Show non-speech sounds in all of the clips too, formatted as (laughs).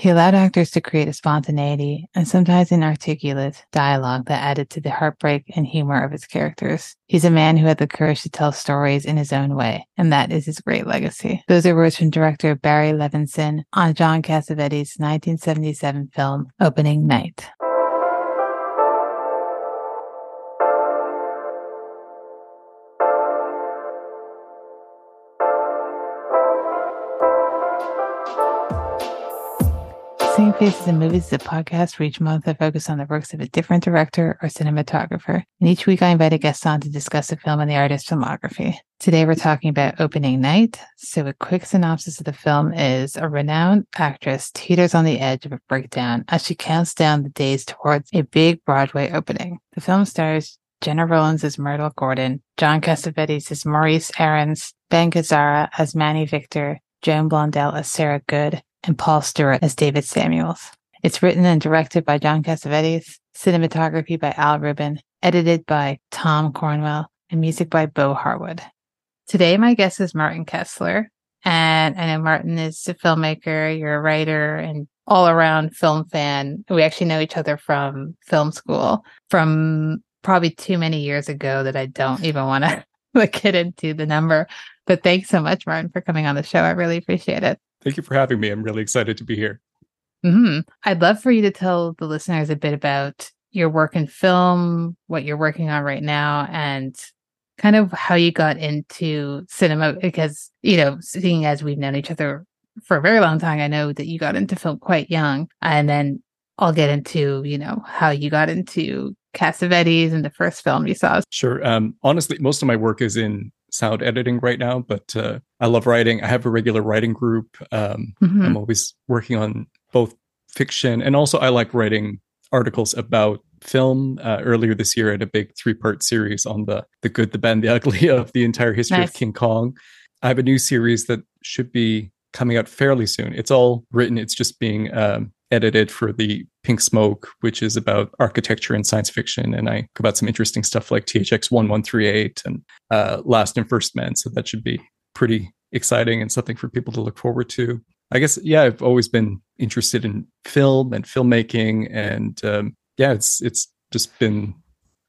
He allowed actors to create a spontaneity and sometimes inarticulate dialogue that added to the heartbreak and humor of his characters. He's a man who had the courage to tell stories in his own way, and that is his great legacy. Those are words from director Barry Levinson on John Cassavetes' 1977 film Opening Night. Faces in Movies is a podcast where each month I focus on the works of a different director or cinematographer. And each week I invite a guest on to discuss the film and the artist's filmography. Today we're talking about Opening Night. So a quick synopsis of the film is a renowned actress teeters on the edge of a breakdown as she counts down the days towards a big Broadway opening. The film stars Gena Rowlands as Myrtle Gordon, John Cassavetes as Maurice Aarons, Ben Gazzara as Manny Victor, Joan Blondell as Sarah Goode, and Paul Stewart as David Samuels. It's written and directed by John Cassavetes, cinematography by Al Ruban, edited by Tom Cornwell, and music by Bo Harwood. Today, my guest is Martin Kessler. And I know Martin is a filmmaker, you're a writer and all around film fan. We actually know each other from film school from probably too many years ago that I don't even want to get into the number. But thanks so much, Martin, for coming on the show. I really appreciate it. Thank you for having me. I'm really excited to be here. Mm-hmm. I'd love for you to tell the listeners a bit about your work in film, what you're working on right now, and kind of how you got into cinema. Because, you know, seeing as we've known each other for a very long time, I know that you got into film quite young. And then I'll get into, you know, how you got into Cassavetes and the first film you saw. Sure. Um, honestly, most of my work is in sound editing right now, but uh, I love writing. I have a regular writing group. Um, mm-hmm. I'm always working on both fiction and also I like writing articles about film. Uh, earlier this year, I had a big three part series on the the good, the bad, and the ugly (laughs) of the entire history nice. of King Kong. I have a new series that should be coming out fairly soon. It's all written. It's just being um, edited for the Pink Smoke, which is about architecture and science fiction. And I talk about some interesting stuff like THX 1138 and uh, Last and First Men. So that should be pretty exciting and something for people to look forward to. I guess, yeah, I've always been interested in film and filmmaking. And um, yeah, it's, it's just been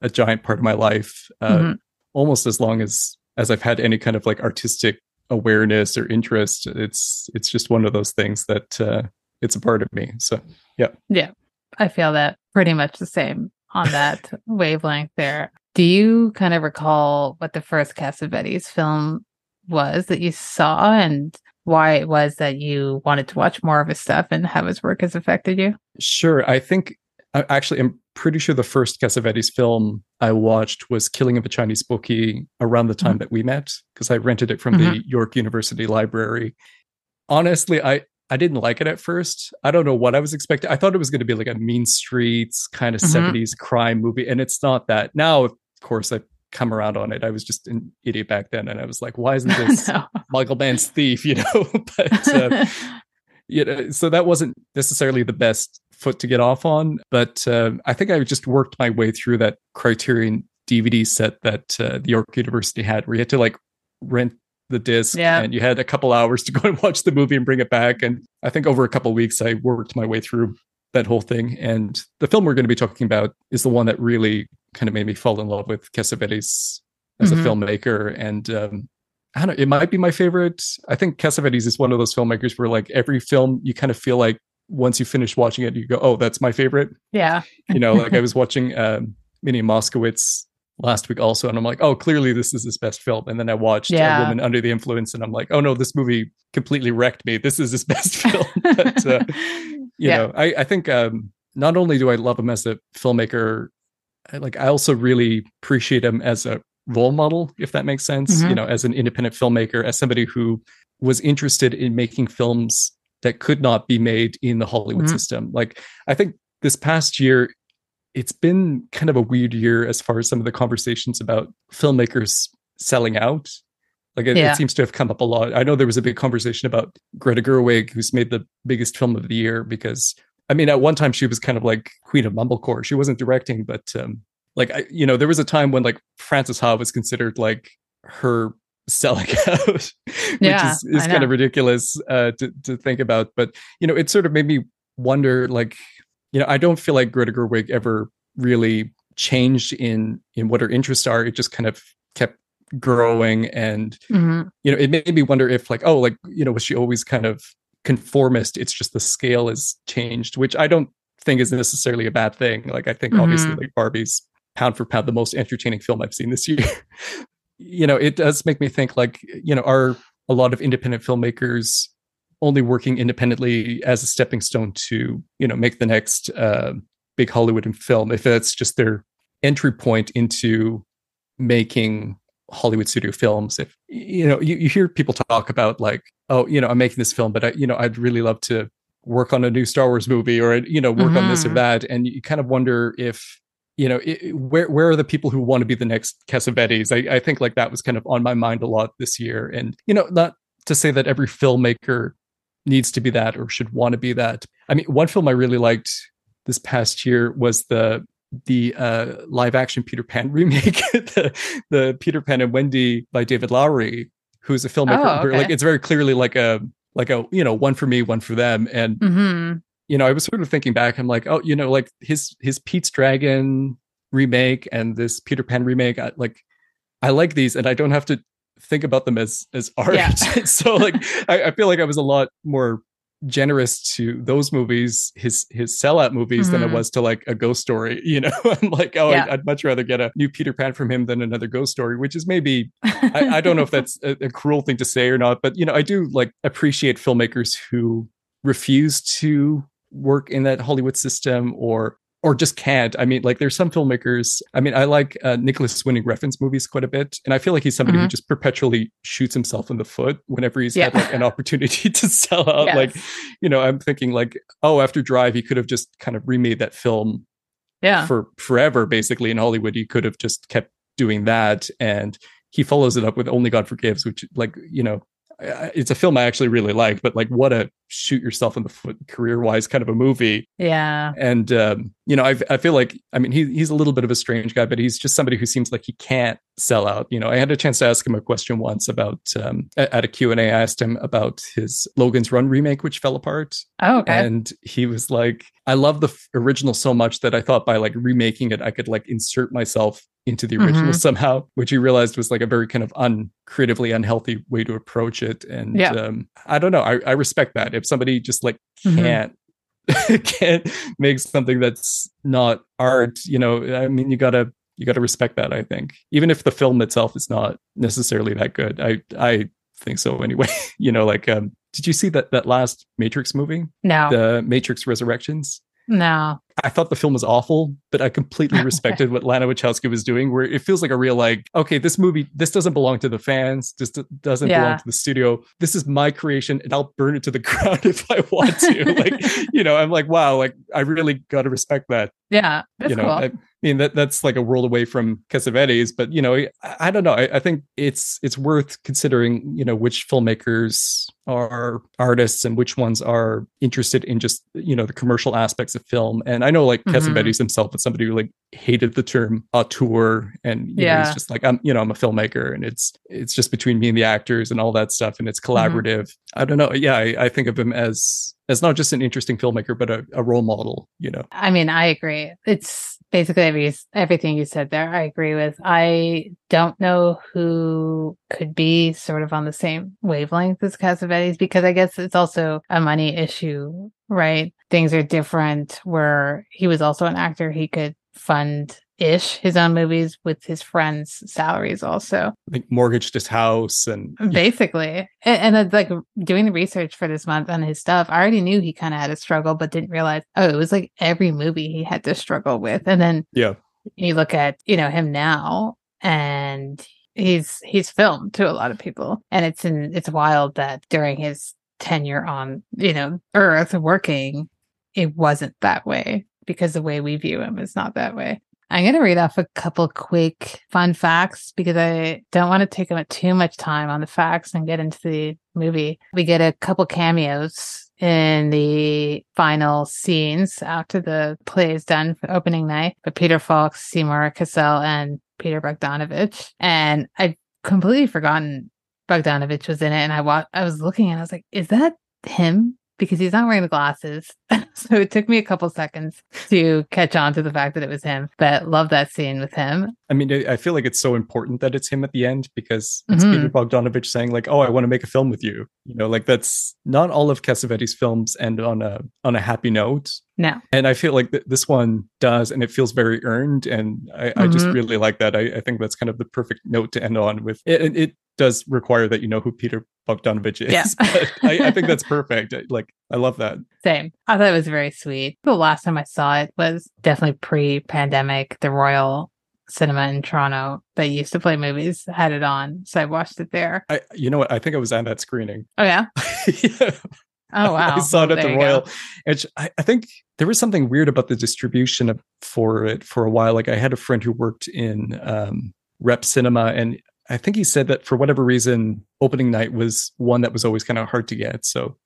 a giant part of my life, uh, mm-hmm. almost as long as, as I've had any kind of like artistic awareness or interest. It's, it's just one of those things that, uh, it's a part of me. So yeah. Yeah. I feel that pretty much the same on that (laughs) wavelength there. Do you kind of recall what the first Cassavetes film was that you saw and why it was that you wanted to watch more of his stuff and how his work has affected you? Sure. I think actually, I actually am pretty sure the first Cassavetes film I watched was Killing of a Chinese Bookie around the time mm-hmm. that we met because I rented it from mm-hmm. the York University Library. Honestly, I I didn't like it at first. I don't know what I was expecting. I thought it was going to be like a Mean Streets kind of mm-hmm. 70s crime movie, and it's not that. Now, of course, I've come around on it. I was just an idiot back then, and I was like, why isn't (laughs) this no. Michael Mann's Thief, (laughs) you know? (laughs) but, uh, you know, so that wasn't necessarily the best foot to get off on. But uh, I think I just worked my way through that Criterion DVD set that uh, the York University had, where you had to like rent the disc yeah. and you had a couple hours to go and watch the movie and bring it back and i think over a couple weeks i worked my way through that whole thing and the film we're going to be talking about is the one that really kind of made me fall in love with cassavetes as mm-hmm. a filmmaker and um, I don't know, it might be my favorite. I think Cassavetes is one of those filmmakers where like every film you kind of feel like once you finish watching it, you go, Oh, that's my favorite. Yeah. you know, like I (laughs) was watching um Minnie Moskowitz last week also and i'm like oh clearly this is his best film and then i watched yeah. a woman under the influence and i'm like oh no this movie completely wrecked me this is his (laughs) best film (laughs) but uh, you yeah. know i, I think um, not only do i love him as a filmmaker I, like i also really appreciate him as a role model if that makes sense mm-hmm. you know as an independent filmmaker as somebody who was interested in making films that could not be made in the hollywood mm-hmm. system like i think this past year it's been kind of a weird year as far as some of the conversations about filmmakers selling out. Like it, yeah. it, seems to have come up a lot. I know there was a big conversation about Greta Gerwig, who's made the biggest film of the year, because I mean, at one time she was kind of like queen of mumblecore. She wasn't directing, but um, like I, you know, there was a time when like Frances Ha was considered like her selling (laughs) out, which yeah, is, is kind of ridiculous uh, to to think about. But you know, it sort of made me wonder like you know i don't feel like greta gerwig ever really changed in in what her interests are it just kind of kept growing and Mhm. you know it made me wonder if like oh like you know was she always kind of conformist it's just the scale has changed which i don't think is necessarily a bad thing like i think obviously Mhm. like barbie's pound for pound the most entertaining film i've seen this year (laughs) you know it does make me think like you know are a lot of independent filmmakers only working independently as a stepping stone to you know make the next uh, big hollywood film if that's just their entry point into making hollywood studio films if you know you, you hear people talk about like oh you know i'm making this film but i you know i'd really love to work on a new star wars movie or you know work on this or Mhm. that and you kind of wonder if you know it, where where are the people who want to be the next Cassavetes? I, I think like that was kind of on my mind a lot this year and you know not to say that every filmmaker needs to be that or should want to be that i mean one film i really liked this past year was the the uh live action peter pan (laughs) remake the the peter pan and wendy by david lowery who's a filmmaker Oh, okay. like it's very clearly like a like a you know one for me one for them and Mhm. you know, I was sort of thinking back. I'm like, oh, you know, like his his Pete's Dragon remake and this Peter Pan remake. I, like, I like these, and I don't have to think about them as as (laughs) art. Yeah. (laughs) so, like, I, I feel like I was a lot more generous to those movies, his his sellout movies, than I Mhm. was to like a Ghost Story. (laughs) You know, I'm like, oh, Yeah. I'd, I'd much rather get a new Peter Pan from him than another Ghost Story, which is maybe I, I don't know if that's a, a cruel thing to say or not, but you know, I do like appreciate filmmakers who refuse to work in that Hollywood system or or just can't. I mean, like there's some filmmakers. I mean, I like uh, Nicolas Winding Refn movies quite a bit, and I feel like he's somebody who Mhm. just perpetually shoots himself in the foot whenever he's Yeah. had like an opportunity (laughs) to sell out. Like, you know, I'm thinking like, oh, after Drive, he could have just kind of remade that film yeah. for forever basically in hollywood he could have just kept doing that and he follows it up with only god forgives which like you know it's a film i actually really like but like what a shoot yourself in the foot career wise kind of a movie yeah. and um, you know I, I feel like i mean he, he's a little bit of a strange guy but he's just somebody who seems like he can't sell out you know i had a chance to ask him a question once about um, at at a q&a i asked him about his logan's run remake which fell apart Oh, okay. and he was like i love the f- original so much that i thought by like remaking it i could like insert myself into the original Mhm. somehow which he realized was like a very kind of uncreatively unhealthy way to approach it and Yeah. um, i don't know I, I respect that if somebody just like Mhm. can't (laughs) can't make something that's not art you know i mean you gotta you gotta respect that i think even if the film itself is not necessarily that good i i think so anyway (laughs) you know like um did you see that that last matrix movie no. the Matrix Resurrections. no. I thought the film was awful, but I completely (laughs) respected what Lana Wachowski was doing. Where it feels like a real like, okay, this movie, this doesn't belong to the fans. This d- doesn't Yeah. belong to the studio. This is my creation, and I'll burn it to the (laughs) ground if I want to. like, (laughs) you know, I'm like, wow, like I really got to respect that. Yeah. You know, cool. I mean that that's like a world away from Cassavetes, but you know, I, I don't know. I, I think it's it's worth considering. You know, which filmmakers are artists and which ones are interested in just you know the commercial aspects of film. And I know like Mhm. Cassavetes himself was somebody who like hated the term auteur, and you know, he's just like I'm you know I'm a filmmaker, and it's it's just between me and the actors and all that stuff, and it's Mm-hmm. collaborative. I don't know. Yeah, I, I think of him as as not just an interesting filmmaker, but a, a role model. You know. I mean, I agree. It's basically every, everything you said there. I agree with. I don't know who could be sort of on the same wavelength as Cassavetes because I guess it's also a money issue, right? Things are different where he was also an actor. He could fund ish his own movies with his friends' salaries also. like mortgaged his house and mm, Basically. And, and like doing the research for this month on his stuff, I already knew he kind of had a struggle, but didn't realize, oh, it was like every movie he had to struggle with. And then yeah you look at, you know, him now and he's he's filmed to a lot of people. And it's in it's wild that during his tenure on, you know, Earth working, it wasn't that way because the way we view him is not that way. I'm going to read off a couple quick fun facts because I don't want to take up too much time on the facts and get into the movie. We get a couple cameos in the final scenes after the play is done for opening night. But Peter Falk, Seymour Cassel, and Peter Bogdanovich. And I'd completely forgotten Bogdanovich was in it. And I wa- I was looking and I was like, is that him? Because he's not wearing the glasses. (laughs) so it took me a couple seconds to catch on to the fact that it was him, but love that scene with him. I mean, I feel like it's so important that it's him at the end because it's mm-hmm. Peter Bogdanovich saying like, "Oh, I want to make a film with you." You know, like that's not all of Cassavetes' films end on a on a happy note. No, and I feel like th- this one does, and it feels very earned, and I, mm-hmm. I just mm-hmm. really like that. I, I, think that's kind of the perfect note to end on with. It, it does require that you know who Peter Bogdanovich is. Yeah. (laughs) but I, I, think that's perfect. Like, I love that. Same. I thought it was very sweet. The last time I saw it was definitely pre pandemic. The Royal Cinema in Toronto that used to play movies had it on. So I watched it there. I, you know what? I think I was at that screening. Oh, yeah. (laughs) yeah. Oh (laughs) wow! I saw it at the Royal, and I, I, think there was something weird about the distribution of, for it for a while. Like I had a friend who worked in um, Rep Cinema, and I think he said that for whatever reason, opening night was one that was always kind of hard to get. So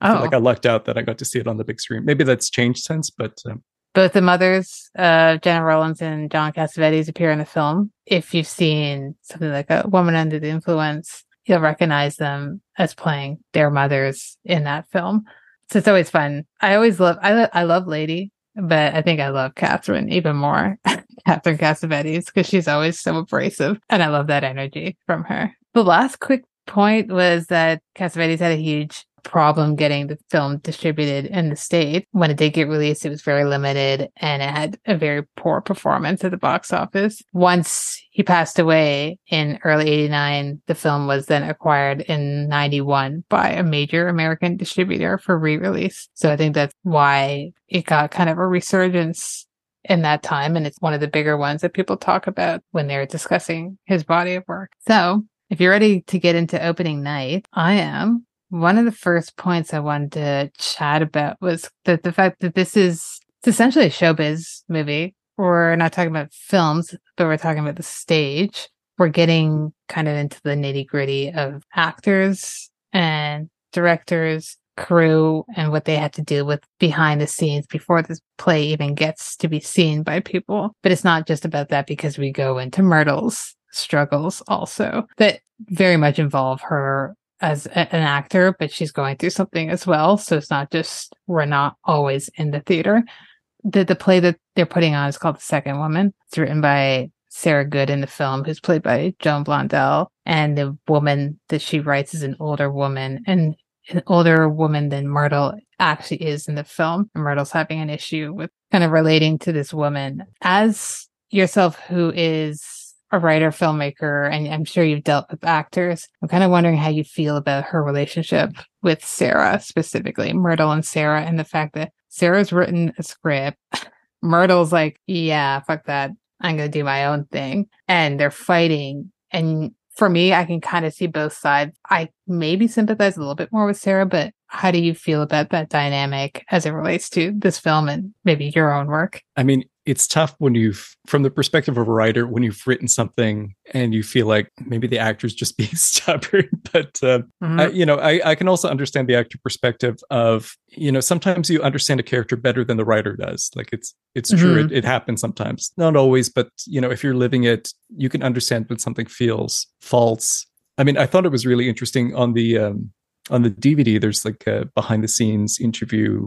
I oh. like I lucked out that I got to see it on the big screen. Maybe that's changed since, but um, both the mothers, uh, Gena Rowlands and John Cassavetes, appear in the film. If you've seen something like a woman under the influence, you'll recognize them as playing their mothers in that film. So it's always fun. I always love, I, I love Lady, but I think I love Katherine even more. (laughs) Katherine Cassavetes, because she's always so abrasive. And I love that energy from her. The last quick point was that Cassavetes had a huge problem getting the film distributed in the States. When it did get released, it was very limited and it had a very poor performance at the box office. Once he passed away in early 89, the film was then acquired in 91 by a major American distributor for re-release. So I think that's why it got kind of a resurgence in that time. And it's one of the bigger ones that people talk about when they're discussing his body of work. So if you're ready to get into opening night, I am. One of the first points I wanted to chat about was that the fact that this is it's essentially a showbiz movie. We're not talking about films, but we're talking about the stage. We're getting kind of into the nitty gritty of actors and directors, crew, and what they had to deal with behind the scenes before this play even gets to be seen by people. But it's not just about that because we go into Myrtle's struggles also that very much involve her as a, an actor, but she's going through something as well. So it's not just we're not always in the theater. The the play that they're putting on is called The Second Woman. It's written by Sarah Goode in the film, who's played by Joan Blondell. And the woman that she writes is an older woman and an older woman than Myrtle actually is in the film. Myrtle's having an issue with kind of relating to this woman. As yourself, who is a writer, filmmaker, and I'm sure you've dealt with actors. I'm kind of wondering how you feel about her relationship with Sarah specifically, Myrtle and Sarah, and the fact that Sarah's written a script. (laughs) Myrtle's like, yeah, fuck that. I'm to do my own thing. And they're fighting. And for me, I can kind of see both sides. I maybe sympathize a little bit more with Sarah, but how do you feel about that dynamic as it relates to this film and maybe your own work? I mean, it's tough when you've from the perspective of a writer when you've written something and you feel like maybe the actor's just (laughs) being stubborn but uh, mm-hmm. I, you know I, I can also understand the actor perspective of you know sometimes you understand a character better than the writer does like it's it's mm-hmm. true it, it happens sometimes not always but you know if you're living it you can understand when something feels false i mean i thought it was really interesting on the um on the dvd there's like a behind the scenes interview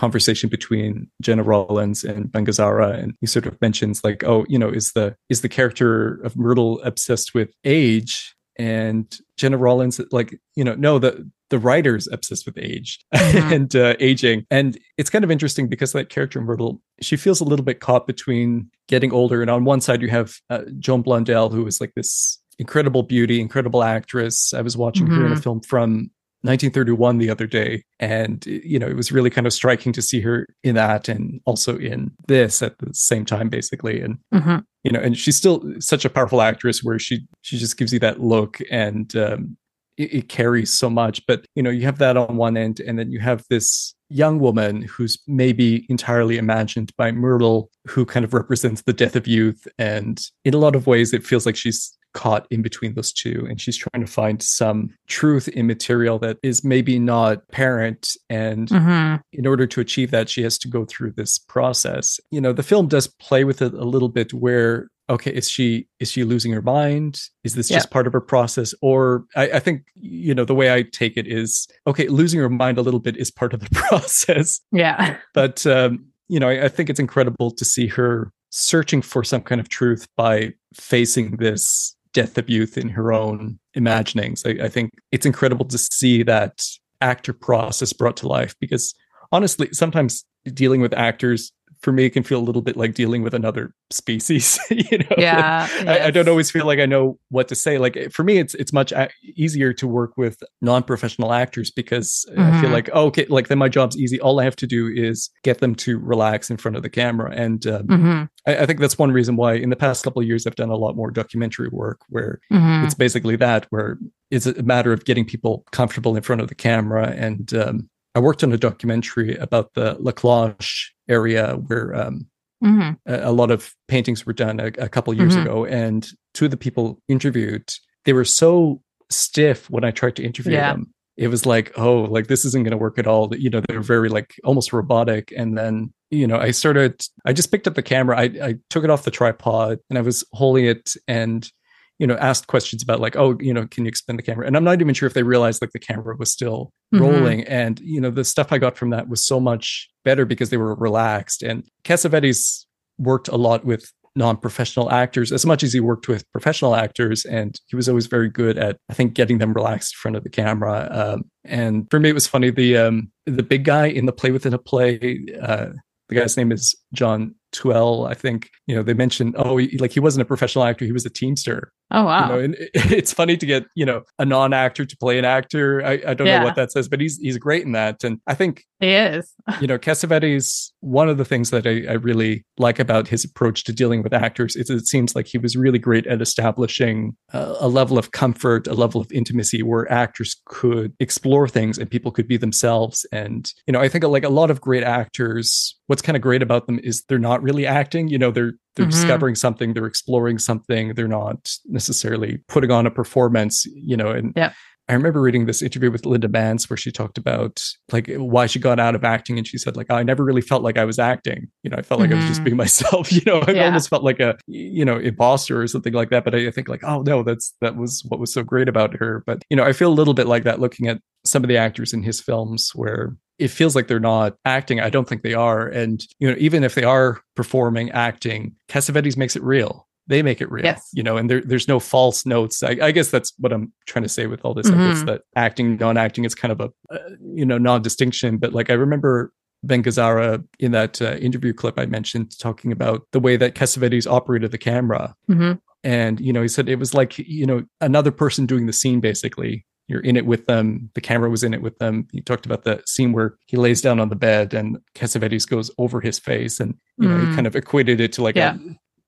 conversation between Gena Rowlands and Ben Gazzara, and he sort of mentions like, oh, you know, is the is the character of Myrtle obsessed with age? And Gena Rowlands, like, you know, no, the the writer's obsessed with age mm-hmm. (laughs) and uh, aging, and it's kind of interesting because that character Myrtle, she feels a little bit caught between getting older, and on one side you have uh, Joan Blondell, who is like this incredible beauty, incredible actress. I was watching mm-hmm. her in a mm-hmm. film from 1931 the other day and you know it was really kind of striking to see her in that and also in this at the same time basically and mm-hmm. you know and she's still such a powerful actress where she she just gives you that look and um, it, it carries so much but you know you have that on one end and then you have this young woman who's maybe entirely imagined by Myrtle, who kind of represents the death of youth. And in a lot of ways, it feels like she's caught in between those two and she's trying to find some truth in material that is maybe not apparent. And mm-hmm. in order to achieve that she has to go through this process. You know the film does play with it a little bit where okay is she is she losing her mind? Is this just part of her process? Or I, I, think you know the way i take it is okay losing her mind a little bit is part of the (laughs) process. Yeah. But um you know I, I think it's incredible to see her searching for some kind of truth by facing this death of youth in her own imaginings. I, I think it's incredible to see that actor process brought to life because honestly sometimes dealing with actors for me it can feel a little bit like dealing with another species (laughs) you know yeah (laughs) I, I, don't always feel like i know what to say like for me it's it's much easier to work with non-professional actors because mm-hmm. i feel mm-hmm. like oh, okay like then my job's easy all i have to do is get them to relax in front of the camera and um, mm-hmm. I, I, think that's one reason why in the past couple of years i've done a lot more documentary work where mm-hmm. it's basically that where it's a matter of getting people comfortable in front of the camera and um, I worked on a documentary about the La Cloche area where um, mm-hmm. a, a, lot of paintings were done a, a couple years mm-hmm. ago. And two of the people interviewed, they were so stiff when I tried to interview yeah. them. It was like, oh, like this isn't going to work at all. You know, they're very like almost robotic. And then, you know, I started, I just picked up the camera, I, I took it off the tripod and I was holding it and you know asked questions about like oh you know can you explain the camera? And i'm not even sure if they realized like the camera was still mm-hmm. rolling. And you know the stuff i got from that was so much better because they were relaxed. And cassavetes worked a lot with non-professional actors as much as he worked with professional actors. And he was always very good at i think getting them relaxed in front of the camera. Um, and for me it was funny the um, the big guy in the play within a play uh, the guy's name is john Tuel, I think, you know, they mentioned, oh, he, like he wasn't a professional actor, he was a teamster. Oh, wow. You know, and (laughs) it's funny to get, you know, a non actor to play an actor. I, I don't yeah. know what that says, but he's he's great in that. And I think he is. (laughs) you know, Cassavetes, one of the things that I, I really like about his approach to dealing with actors is it seems like he was really great at establishing a, a level of comfort, a level of intimacy where actors could explore things and people could be themselves. And, you know, I think like a lot of great actors, what's kind of great about them is they're not really acting. You know, they're they're mm-hmm. discovering something, they're exploring something, they're not necessarily putting on a performance, you know, and yeah. I remember reading this interview with Linda Manz where she talked about like why she got out of acting and she said like I never really felt like I was acting. You know, I felt like mm-hmm. I was just being mm-hmm. (laughs) myself. You know, I yeah. almost felt like a you know imposter or something like that. But I, I think like oh no, that's that was what was so great about her. But you know, I feel a little bit like that looking at some of the actors in his films where it feels like they're not acting. I don't think they are. And, you know, even if they are performing, acting, Cassavetes makes it real. They make it real, yes. you know, and there, there's no false notes. I, I, guess that's what I'm trying to say with all this. Mm-hmm. I guess mm-hmm. that acting, non-acting is kind of a, uh, you know, non-distinction. But like I remember Ben Gazzara in that uh, interview clip I mentioned talking about the way that Cassavetes operated the camera. Mm-hmm. And, you know, he said it was like, you know, another person doing the scene basically you're in it with them. The camera was in it with them. He talked about the scene where he lays down on the bed and Cassavetes goes over his face, and you know mm. he kind of equated it to like yeah. a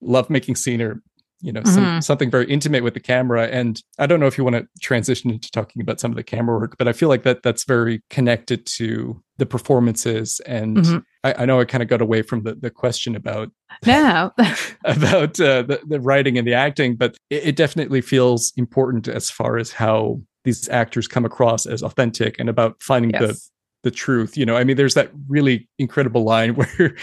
love making scene or you know mm-hmm. some, something very intimate with the camera. And I don't know if you want to transition into talking about some of the camera work, but I feel like that that's very connected to the performances. And mm-hmm. I, I, know I kind of got away from the the question about (laughs) no (laughs) about uh, the the writing and the acting, but it, it definitely feels important as far as how these actors come across as authentic and about finding yes. the the truth. You know, I mean, there's that really incredible line (laughs) where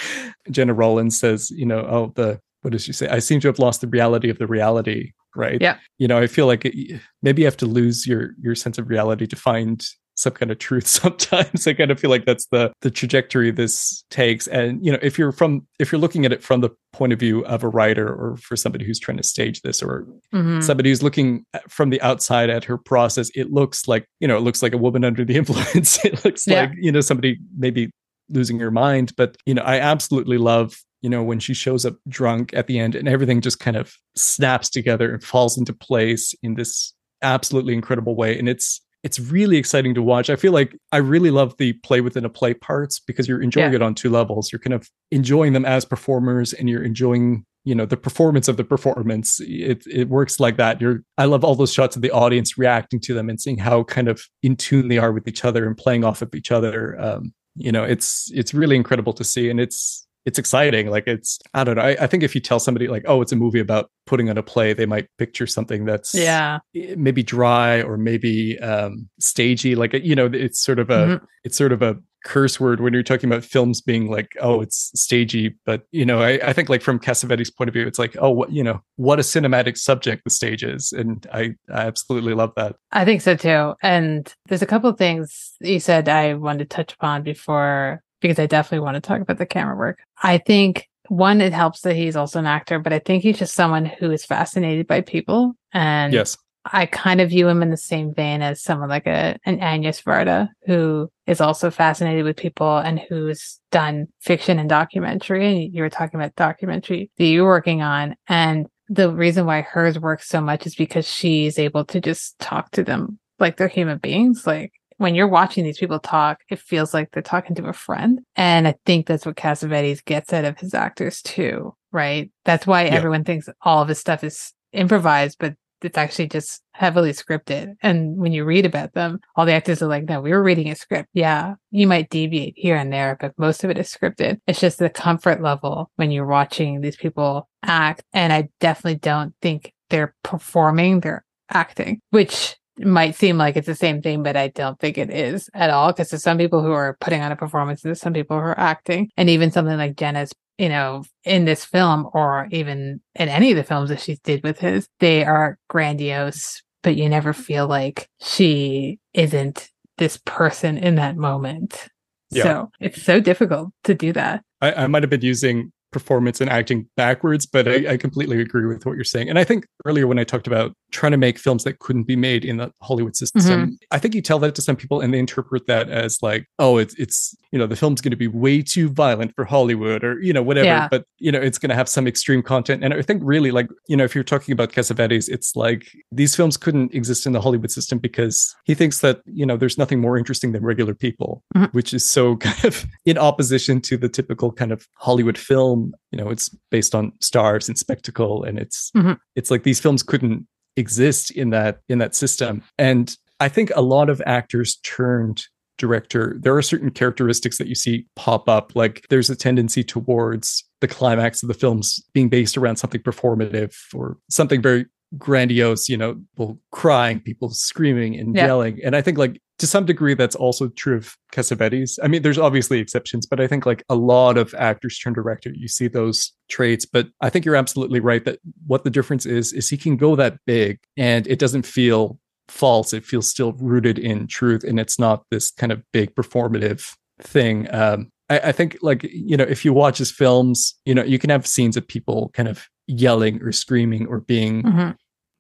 Gena Rowlands says, you know, oh, the what does she say? I seem to have lost the reality of the reality, right? Yeah. You know, I feel like it, maybe you have to lose your your sense of reality to find some kind of truth (laughs) sometimes. I kind of feel like that's the the trajectory this takes. And you know if you're from if you're looking at it from the point of view of a writer or for somebody who's trying to stage this or mm-hmm. somebody who's looking from the outside at her process it looks like you know it looks like a woman under the (laughs) influence. It looks yeah. like you know somebody maybe losing her mind. But you know i absolutely love you know when she shows up drunk at the end and everything just kind of snaps together and falls into place in this absolutely incredible way. And it's it's really exciting to watch. I feel like I really love the play within a play parts because you're enjoying yeah. it on two levels. You're kind of enjoying them as performers and you're enjoying, you know, the performance of the performance. It it works like that. You're I love all those shots of the audience reacting to them and seeing how kind of in tune they are with each other and playing off of each other. Um, you know, it's it's really incredible to see and it's it's exciting. Like it's, I don't know. I, I, think if you tell somebody like, oh, it's a movie about putting on a play, they might picture something that's yeah maybe dry or maybe um stagey. Like you know, it's sort of a mm-hmm. it's sort of a curse word when you're talking about films being like, oh, it's stagey. But you know, I, I think like from Cassavetes' point of view, it's like, oh, what you know, what a cinematic subject the stage is, and I, I absolutely love that. I think so too. And there's a couple of things you said I wanted to touch upon before because I definitely want to talk about the camera work. I think one, it helps that he's also an actor, but I think he's just someone who is fascinated by people. And yes. I kind of view him in the same vein as someone like a an Agnes Varda, who is also fascinated with people and who's done fiction and documentary. And you were talking about documentary that you're working on. And the reason why hers works so much is because she's able to just talk to them like they're human beings. Like when you're watching these people talk, it feels like they're talking to a friend. And I think that's what Cassavetes gets out of his actors too, right? That's why yeah. everyone thinks all of his stuff is improvised, but it's actually just heavily scripted. And when you read about them, all the actors are like, no, we were reading a script. Yeah, you might deviate here and there, but most of it is scripted. It's just the comfort level when you're watching these people act. And I definitely don't think they're performing, they're acting, which might seem like it's the same thing, but I don't think it is at all. Because there's some people who are putting on a performance, there's some people who are acting, and even something like Gena's, you know, in this film or even in any of the films that she did with his, they are grandiose, but you never feel like she isn't this person in that moment. Yeah. So it's so difficult to do that. I, I might have been using performance and acting backwards, but I, I, completely agree with what you're saying. And I think earlier when I talked about trying to make films that couldn't be made in the Hollywood system, mm-hmm. I think you tell that to some people and they interpret that as like, oh, it's it's you know the film's going to be way too violent for Hollywood or you know whatever. Yeah. But you know it's going to have some extreme content. And I think really like you know if you're talking about Cassavetes, it's like these films couldn't exist in the Hollywood system because he thinks that you know there's nothing more interesting than regular people, mm-hmm. which is so (laughs) kind of in opposition to the typical kind of Hollywood film you know it's based on stars and spectacle and it's mm-hmm. it's like these films couldn't exist in that in that system. And i think a lot of actors turned director there are certain characteristics that you see pop up like there's a tendency towards the climax of the films being based around something performative or something very grandiose, you know, people crying, people screaming and yeah. yelling. And I think like to some degree that's also true of Cassavetes. I mean, there's obviously exceptions, but I think like a lot of actors turn director, you see those traits. But I think you're absolutely right that what the difference is is he can go that big and it doesn't feel false. It feels still rooted in truth. And it's not this kind of big performative thing. Um, I, I think like, you know, if you watch his films, you know, you can have scenes of people kind of yelling or screaming or being mm-hmm.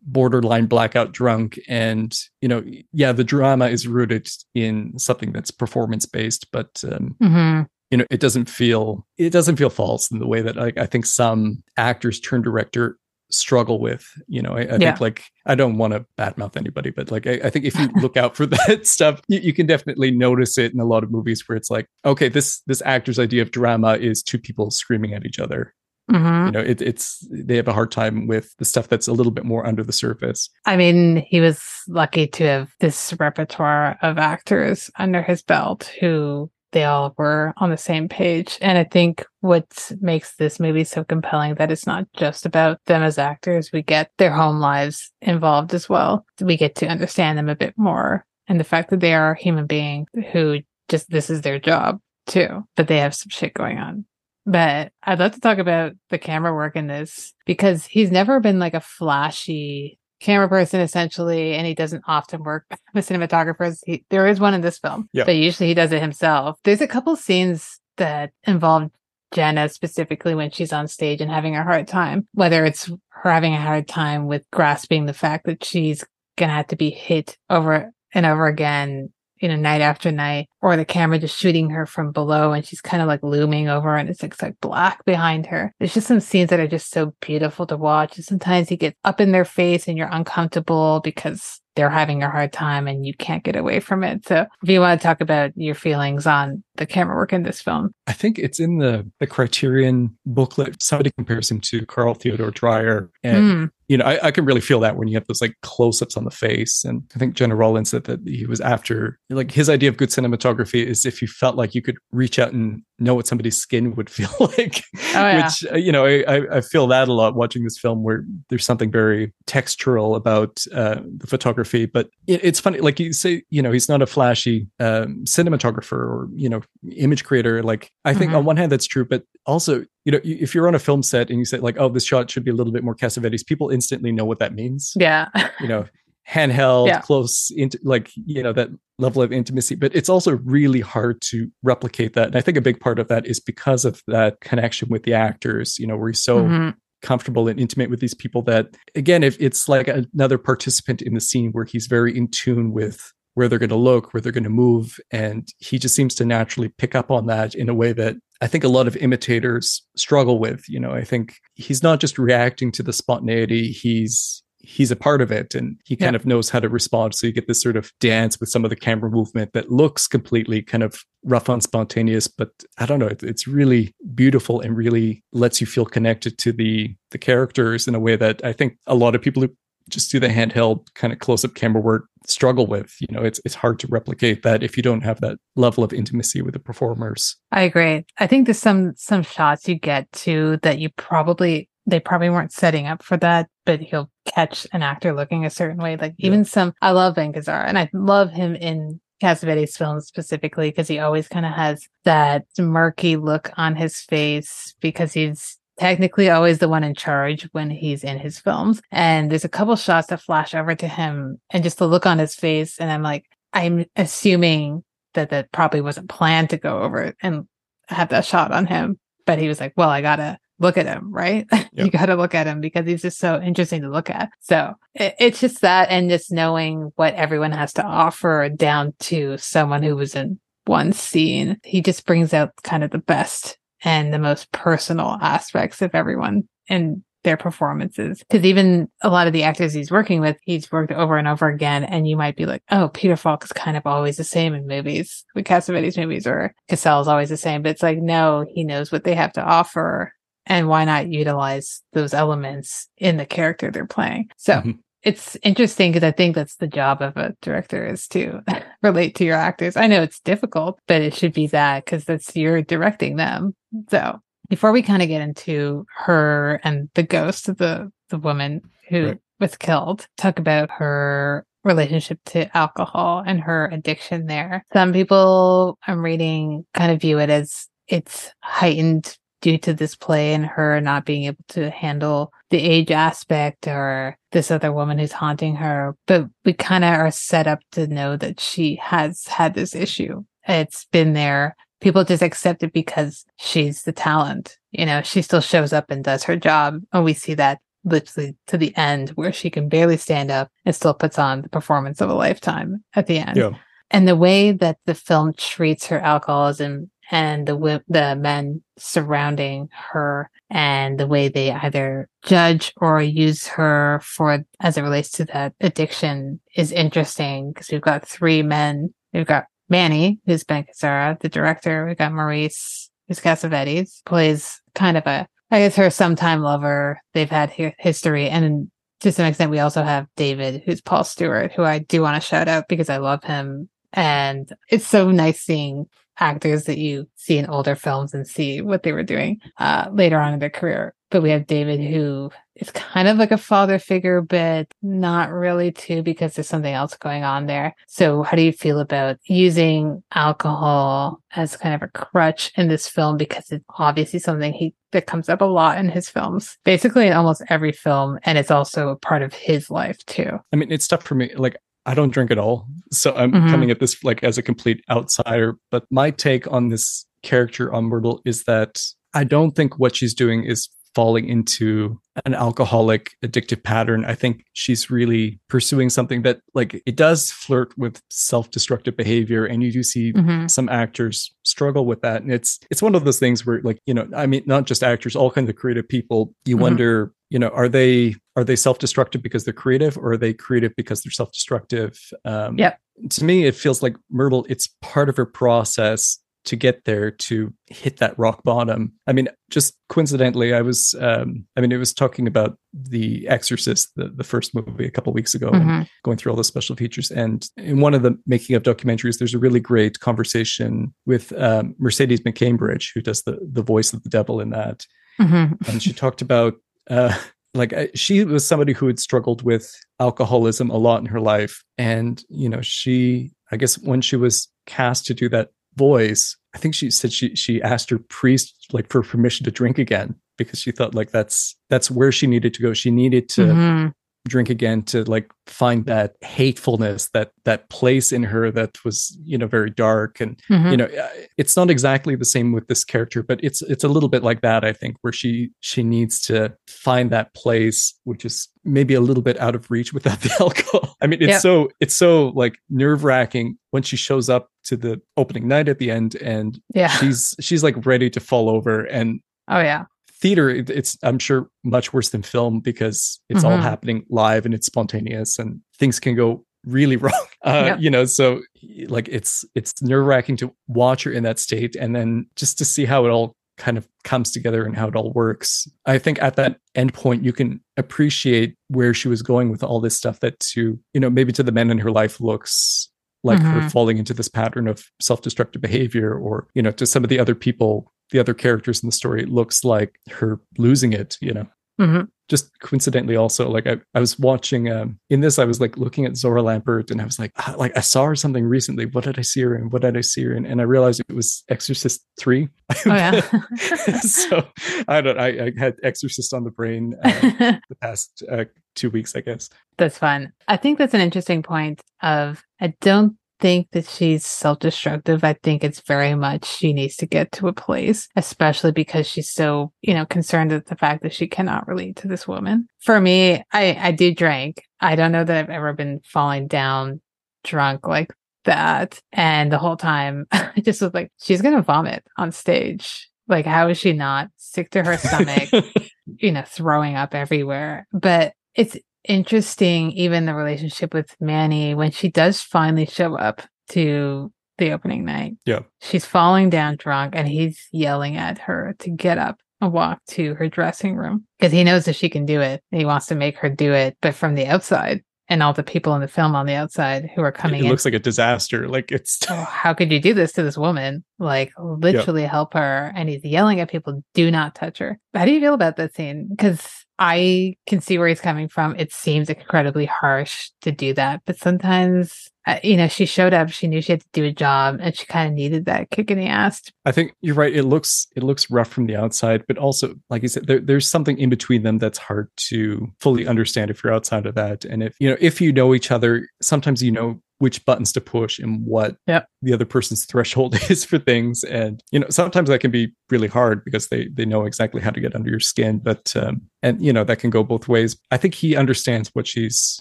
borderline blackout drunk and you know yeah the drama is rooted in something that's performance based but um, mm-hmm. you know it doesn't feel it doesn't feel false in the way that like i think some actors turn director struggle with you know i, I yeah. think like i don't want to badmouth anybody but like I, I, think if you (laughs) look out for (laughs) that stuff you, you, can definitely notice it in a lot of movies where it's like okay this this actor's idea of drama is two people screaming at each other Mm-hmm. You know, it, it's they have a hard time with the stuff that's a little bit more under the surface. I mean, he was lucky to have this repertoire of actors under his belt who they all were on the same page. And I think what makes this movie so compelling that it's not just about them as actors. We get their home lives involved as well. We get to understand them a bit more. And the fact that they are a human being who just this is their job too, but they have some shit going on. But I'd love to talk about the camera work in this because he's never been like a flashy camera person essentially, and he doesn't often work (laughs) with cinematographers. He, there is one in this film, yeah. but usually he does it himself. There's a couple scenes that involve Gena specifically when she's on stage and having a hard time, whether it's her having a hard time with grasping the fact that she's gonna have to be hit over and over again you know, night after night, or the camera just shooting her from below and she's kind of like looming over and it's like, like black behind her. There's just some scenes that are just so beautiful to watch. And sometimes you get up in their face and you're uncomfortable because they're having a hard time and you can't get away from it. So if you want to talk about your feelings on the camera work in this film. I think it's in the the Criterion booklet. Somebody compares him to Carl Theodor Dreyer. And mm. You know, I, I, can really feel that when you have those like close-ups on the face. And I think Gena Rowlands said that he was after like his idea of good cinematography is if you felt like you could reach out and know what somebody's skin would (laughs) feel like. Oh, yeah. Which uh, you know, I, I feel that a lot watching this film where there's something very textural about uh, the photography. But it, it's funny, like you say, you know, he's not a flashy um, cinematographer or you know image creator. Like I think mm-hmm. on one hand that's true, but also you know if you're on a film set and you say like, oh, this shot should be a little bit more Cassavetes, people instantly know what that means. Yeah, you know handheld, yeah. close, into, like you know that level of intimacy. But it's also really hard to replicate that. And I think a big part of that is because of that connection with the actors. You know, where he's so mm-hmm. comfortable and intimate with these people that, again, if it's like another participant in the scene where he's very in tune with where they're going to look, where they're going to move, and he just seems to naturally pick up on that in a way that I think a lot of imitators struggle with. You know, I think he's not just reacting to the spontaneity; he's he's a part of it and he kind yeah. of knows how to respond. So you get this sort of dance with some of the camera movement that looks completely kind of rough and spontaneous, but I don't know, it's really beautiful and really lets you feel connected to the the characters in a way that I think a lot of people who just do the handheld kind of close up camera work struggle with. You know, it's it's hard to replicate that if you don't have that level of intimacy with the performers. I agree. I think there's some some shots you get to that you probably they probably weren't setting up for that, but he'll catch an actor looking a certain way. Like even yeah. some, I love Ben Gazzara and I love him in Cassavetes films specifically because he always kind of has that murky look on his face because he's technically always the one in charge when he's in his films. And there's a couple shots that flash over to him and just the look on his face. And I'm like, I'm assuming that that probably wasn't planned to go over and have that shot on him. But he was like, well, I gotta look at him, right? (laughs) Yep. you got to look at him because he's just so interesting to look at. So it, it's just that and just knowing what everyone has to offer down to someone who was in one scene. He just brings out kind of the best and the most personal aspects of everyone and their performances. Cause even a lot of the actors he's working with, he's worked over and over again. And you might be like, oh, Peter Falk is kind of always the same in movies, with Cassavetes movies, or Cassel is always the same. But it's like, no, he knows what they have to offer and why not utilize those elements in the character they're playing so mm-hmm. it's interesting because i think that's the job of a director is to (laughs) relate to your actors i know it's difficult but it should be that because that's you're directing them so before we kind of get into her and the ghost of the the woman who right. was killed talk about her relationship to alcohol and her addiction there some people i'm reading kind of view it as it's heightened due to this play and her not being able to handle the age aspect or this other woman who's haunting her. But we kind of are set up to know that she has had this issue. It's been there. People just accept it because she's the talent. You know, she still shows up and does her job. And we see that literally to the end where she can barely stand up and still puts on the performance of a lifetime at the end. Yeah. And the way that the film treats her alcoholism and the the men surrounding her and the way they either judge or use her for as it relates to that addiction is interesting because we've got three men. We've got Manny, who's Ben Gazzara, the director. We've got Maurice, who's Cassavetes, plays kind of a, I guess her sometime lover. They've had history. And to some extent, we also have David, who's Paul Stewart, who I do want to shout out because I love him. And it's so nice seeing actors that you see in older films and see what they were doing uh, later on in their career. But we have David, who is kind of like a father figure, but not really too, because there's something else going on there. So, how do you feel about using alcohol as kind of a crutch in this film? Because it's obviously something he that comes up a lot in his films, basically in almost every film, and it's also a part of his life too. I mean, it's tough for me. Like, I don't drink at all. So I'm mm-hmm. coming at this like as a complete outsider. But my take on this character on Myrtle is that I don't think what she's doing is falling into an alcoholic addictive pattern. I think she's really pursuing something that like it does flirt with self-destructive behavior and you do see mm-hmm. some actors struggle with that and it's it's one of those things where like, you know, I mean not just actors, all kinds of creative people, you mm-hmm. wonder, you know, are they are they self-destructive because they're creative or are they creative because they're self-destructive? Um yeah. To me it feels like Myrtle it's part of her process to get there to hit that rock bottom. I mean, just coincidentally, I was, um, I mean, it was talking about The Exorcist, the, the first movie a couple weeks ago, Mhm. and going through all the special features. And in one of the making of documentaries, there's a really great conversation with um, Mercedes McCambridge, who does the, the voice of the devil in that Mhm. and she talked about uh like uh, she was somebody who had struggled with alcoholism a lot in her life and you know she i guess when she was cast to do that voice i think she said she she asked her priest like for permission to drink again because she thought like that's that's where she needed to go she needed to Mhm. Drink again to like find that hatefulness that that place in her that was you know very dark and Mhm. you know uh, it's not exactly the same with this character but it's it's a little bit like that i think where she she needs to find that place which is maybe a little bit out of reach without (laughs) the alcohol i mean it's Yep. so it's so like nerve-wracking when she shows up to the opening night at the end and yeah. she's she's like ready to fall over and Oh yeah. Theater it's i'm sure much worse than film because it's all Mhm. happening live and it's spontaneous and things can go really (laughs) wrong uh Yep. you know so like it's it's nerve-wracking to watch her in that state and then just to see how it all kind of comes together and how it all works i think at that end point you can appreciate where she was going with all this stuff that to you know maybe to the men in her life looks like her Mhm. falling into this pattern of self-destructive behavior or you know to some of the other people the other characters in the story it looks like her losing it you know Mhm. just coincidentally also like I, I was watching um in this I was like looking at Zohra Lampert and I was like ah, like I saw her something recently what did I see her in what did I see her in and I realized it was Exorcist 3 (laughs) Oh yeah. (laughs) so I don't I, I had Exorcist on the brain uh, (laughs) the past uh, two weeks I guess That's fun. I think that's an interesting point of I don't think that she's self-destructive. I think it's very much she needs to get to a place, especially because she's so, you know, concerned with the fact that she cannot relate to this woman. For me, I I do drink. I don't know that I've ever been falling down drunk like that. And the whole time (laughs) I just was like, she's gonna vomit on stage. Like, how is she not sick to her stomach? (laughs) you know, throwing up everywhere. But it's interesting, even the relationship with Manny, when she does finally show up to the opening night. Yeah. She's falling down drunk and he's yelling at her to get up and walk to her dressing room because he knows that she can do it. He wants to make her do it, but from the outside and all the people in the film on the outside who are coming it in looks like a disaster like it's oh, how could you do this to this woman? Like, literally help her. And he's yelling at people, do not touch her. How do you feel about that scene? Because I can see where he's coming from. It seems incredibly harsh to do that. But sometimes, you know, she showed up, she knew she had to do a job, and she kind of needed that kick in the ass. I think you're right. It looks it looks rough from the outside, but also, like you said, there, there's something in between them that's hard to fully understand if you're outside of that. And if you know, if you know each other, sometimes you know which buttons to push and what Yep. the other person's (laughs) threshold is for things. And you know, sometimes that can be really hard because they they know exactly how to get under your skin. But um, and you know that can go both ways. I think he understands what she's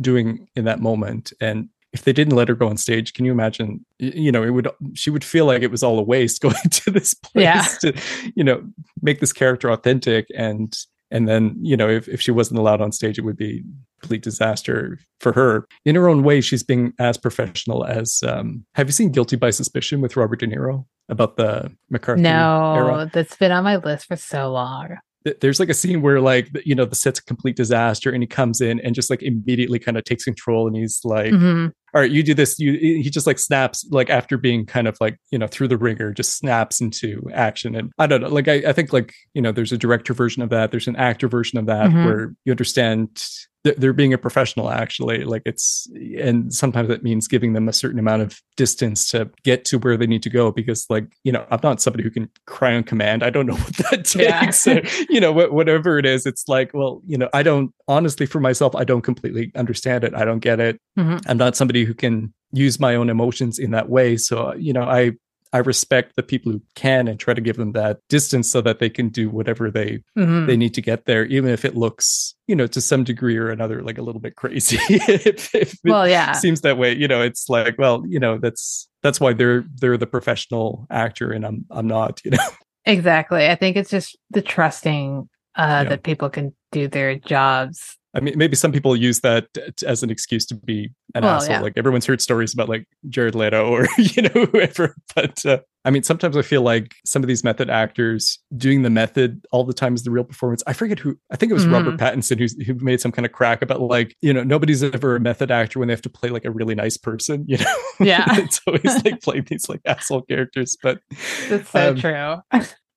doing in that moment, and if they didn't let her go on stage, can you imagine? You know, it would she would feel like it was all a waste (laughs) going to this place Yeah. to, you know, make this character authentic and and then you know if, if she wasn't allowed on stage, it would be a complete disaster for her. In her own way, she's being as professional as. Um, have you seen Guilty by Suspicion with Robert De Niro about the McCarthy era? No, that's been on my list for so long. Th- there's like a scene where like you know the set's a complete disaster and he comes in and just like immediately kind of takes control and he's like Mhm. all right you do this you he just like snaps like after being kind of like you know through the ringer just snaps into action and i don't know like i, I think like you know there's a director version of that there's an actor version of that Mhm. where you understand they're being a professional actually. Like it's and sometimes that means giving them a certain amount of distance to get to where they need to go because like you know i'm not somebody who can cry on command. I don't know (laughs) what that Yeah. takes So, you know whatever it is. It's like well you know i don't honestly for myself i don't completely understand it. I don't get it. Mhm. i'm not somebody who can use my own emotions in that way. So you know i i respect the people who can and try to give them that distance so that they can do whatever they Mhm. they need to get there even if it looks you know to some degree or another like a little bit crazy (laughs) if, if well, yeah. seems that way you know it's like well you know that's that's why they're they're the professional actor and i'm i'm not you know (laughs) Exactly. I think it's just the trusting uh, Yeah. that people can do their jobs I mean, maybe some people use that as an excuse to be an well, asshole. Yeah. Like everyone's heard stories about like Jared Leto (laughs) or you know whoever. But uh, I mean, sometimes I feel like some of these method actors doing the method all the time is the real performance. I forget who. I think it was mm-hmm. Robert Pattinson who who made some kind of crack about like you know nobody's ever a method actor when they have to play like a really nice person. You know, yeah. (laughs) it's always like (laughs) playing these like asshole characters. But that's so um, true.